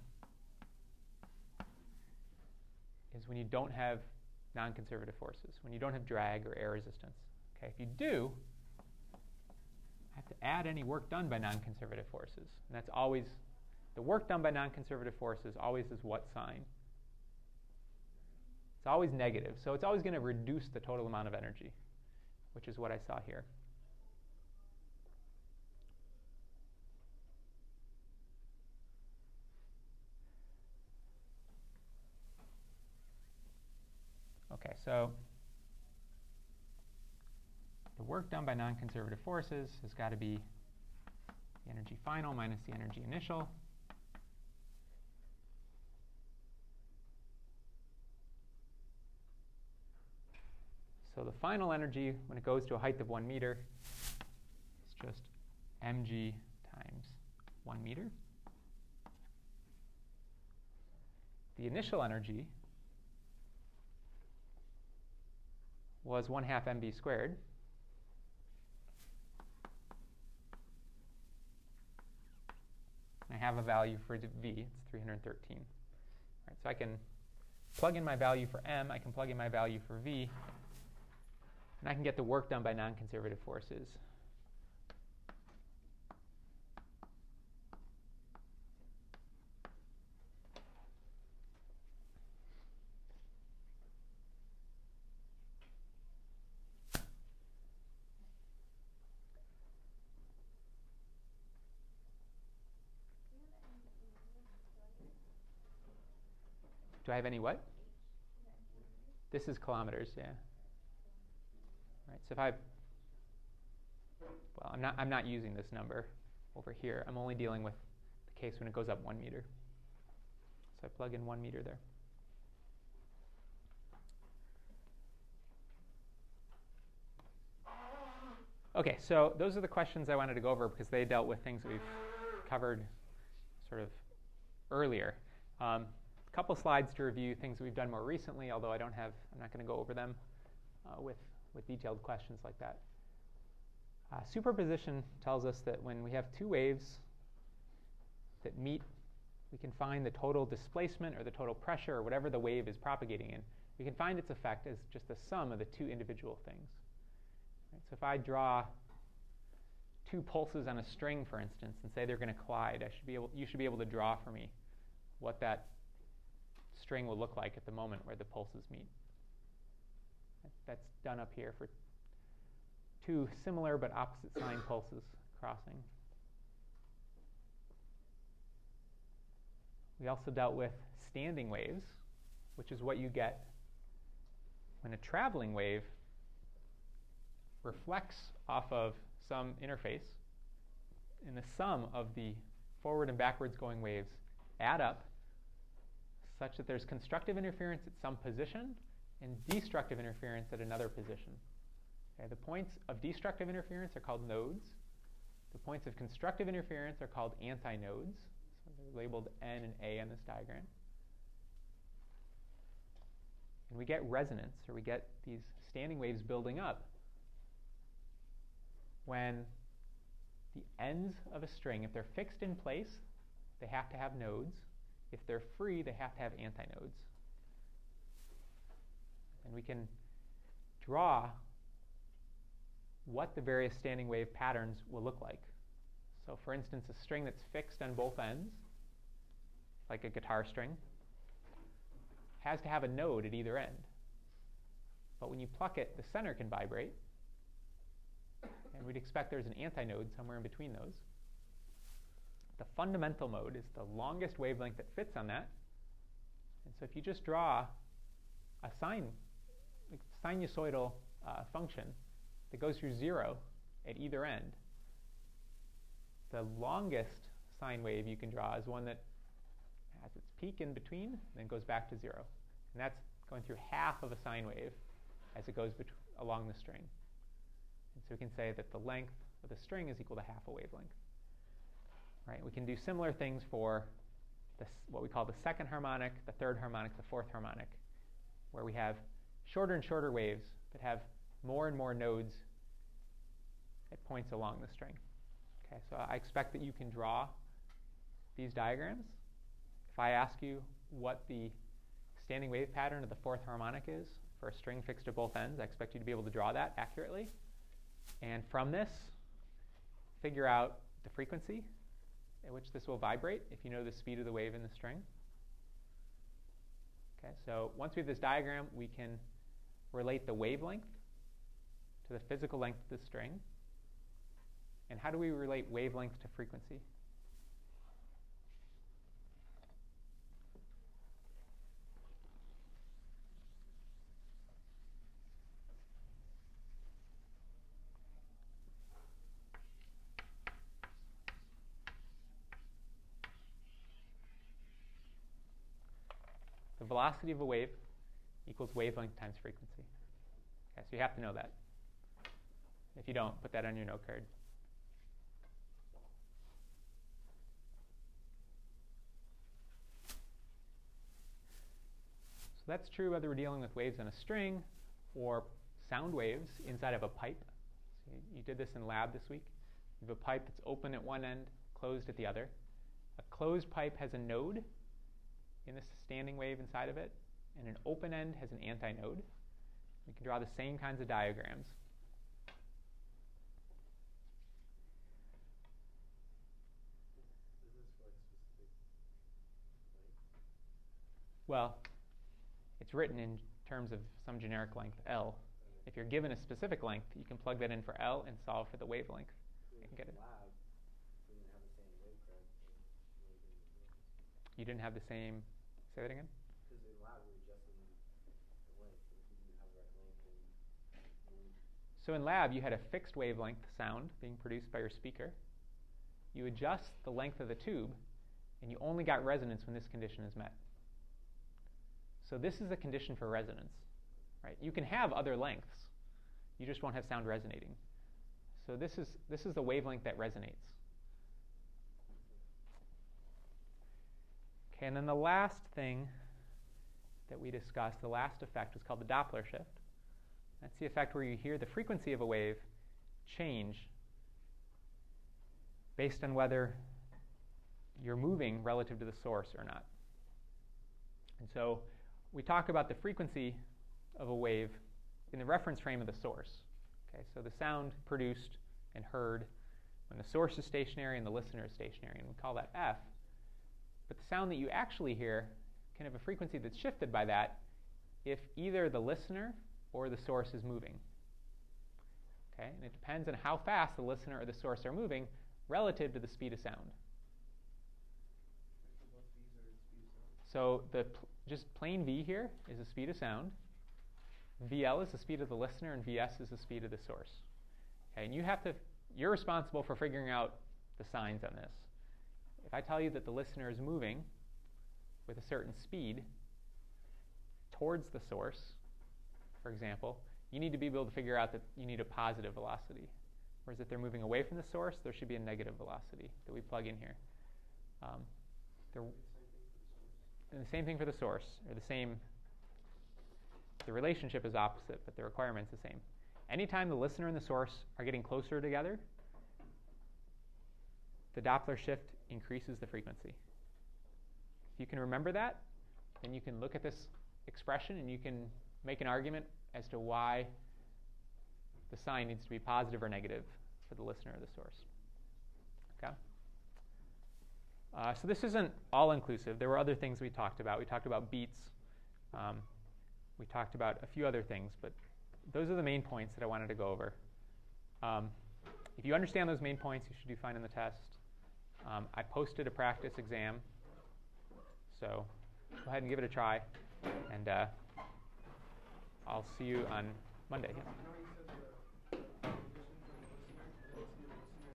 is when you don't have non-conservative forces, when you don't have drag or air resistance. Okay, if you do, I have to add any work done by non-conservative forces. And that's always, the work done by non-conservative forces always is what sign? It's always negative. So it's always going to reduce the total amount of energy, which is what I saw here. Okay, so the work done by non-conservative forces has got to be the energy final minus the energy initial. So the final energy, when it goes to a height of 1 meter, is just mg times 1 meter. The initial energy was 1 half mv squared. I have a value for v, it's 313. Right, so I can plug in my value for m, I can plug in my value for v, and I can get the work done by non-conservative forces. Have any what? This is kilometers, yeah. Right, so if I, well, I'm not, I'm not using this number over here. I'm only dealing with the case when it goes up one meter. So I plug in one meter there. Okay, so those are the questions I wanted to go over because they dealt with things that we've covered sort of earlier. Um, couple slides to review things we've done more recently, although I don't have, I'm not going to go over them uh, with, with detailed questions like that. Uh, superposition tells us that when we have two waves that meet, we can find the total displacement or the total pressure or whatever the wave is propagating in. We can find its effect as just the sum of the two individual things. Right, so if I draw two pulses on a string, for instance, and say they're going to collide, I should be able, you should be able to draw for me what that string will look like at the moment where the pulses meet. That's done up here for two similar but opposite sign pulses crossing. We also dealt with standing waves, which is what you get when a traveling wave reflects off of some interface, and the sum of the forward and backwards going waves add up such that there's constructive interference at some position and destructive interference at another position. Okay, the points of destructive interference are called nodes. The points of constructive interference are called antinodes. So they're labeled N and A on this diagram. And we get resonance, or we get these standing waves building up when the ends of a string, if they're fixed in place, they have to have nodes. If they're free, they have to have antinodes. And we can draw what the various standing wave patterns will look like. So, for instance, a string that's fixed on both ends, like a guitar string, has to have a node at either end. But when you pluck it, the center can vibrate. And we'd expect there's an antinode somewhere in between those. The fundamental mode is the longest wavelength that fits on that. And so if you just draw a sine, sinusoidal uh, function that goes through zero at either end, the longest sine wave you can draw is one that has its peak in between then goes back to zero. And that's going through half of a sine wave as it goes bet- along the string. And so we can say that the length of the string is equal to half a wavelength. Right? We can do similar things for this, what we call the second harmonic, the third harmonic, the fourth harmonic. where we have shorter and shorter waves that have more and more nodes at points along the string. Okay, so I expect that you can draw these diagrams. If I ask you what the standing wave pattern of the fourth harmonic is for a string fixed at both ends, I expect you to be able to draw that accurately. And from this, figure out the frequency at which this will vibrate if you know the speed of the wave in the string. Okay, so once we have this diagram, we can relate the wavelength to the physical length of the string. And how do we relate wavelength to frequency? Velocity of a wave equals wavelength times frequency. Okay, so you have to know that. If you don't, put that on your note card. So that's true whether we're dealing with waves in a string or sound waves inside of a pipe. So you did this in lab this week. You have a pipe that's open at one end, closed at the other. A closed pipe has a node in the standing wave inside of it, and an open end has an antinode. We can draw the same kinds of diagrams. Well, it's written in terms of some generic length L. If you're given a specific length, you can plug that in for L and solve for the wavelength. And get it. You didn't have the same. Say that again. So in lab, you had a fixed wavelength sound being produced by your speaker. You adjust the length of the tube, and you only got resonance when this condition is met. So this is a condition for resonance. Right? You can have other lengths. You just won't have sound resonating. So this is, this is the wavelength that resonates. Okay, and then the last thing that we discussed, the last effect, was called the Doppler shift. That's the effect where you hear the frequency of a wave change based on whether you're moving relative to the source or not. And so we talk about the frequency of a wave in the reference frame of the source. Okay, so the sound produced and heard when the source is stationary and the listener is stationary, and we call that F. But the sound that you actually hear can have a frequency that's shifted by that if either the listener or the source is moving. Okay, and it depends on how fast the listener or the source are moving relative to the speed of sound. So the pl- just plain v here is the speed of sound. VL is the speed of the listener, and VS is the speed of the source. Okay, and you have to you're responsible for figuring out the signs on this. If I tell you that the listener is moving with a certain speed towards the source, for example, you need to be able to figure out that you need a positive velocity. Whereas if they're moving away from the source, there should be a negative velocity that we plug in here. Um, and the same thing for the source, or the same. The relationship is opposite, but the requirement's the same. Anytime the listener and the source are getting closer together, the Doppler shift increases the frequency. If you can remember that, then you can look at this expression and you can make an argument as to why the sign needs to be positive or negative for the listener or the source. Okay? Uh, so this isn't all inclusive. There were other things we talked about. We talked about beats. Um, we talked about a few other things, but those are the main points that I wanted to go over. Um, if you understand those main points, you should do fine in the test. Um, I posted a practice exam, so go ahead and give it a try, and uh, I'll see you on Monday. Yeah.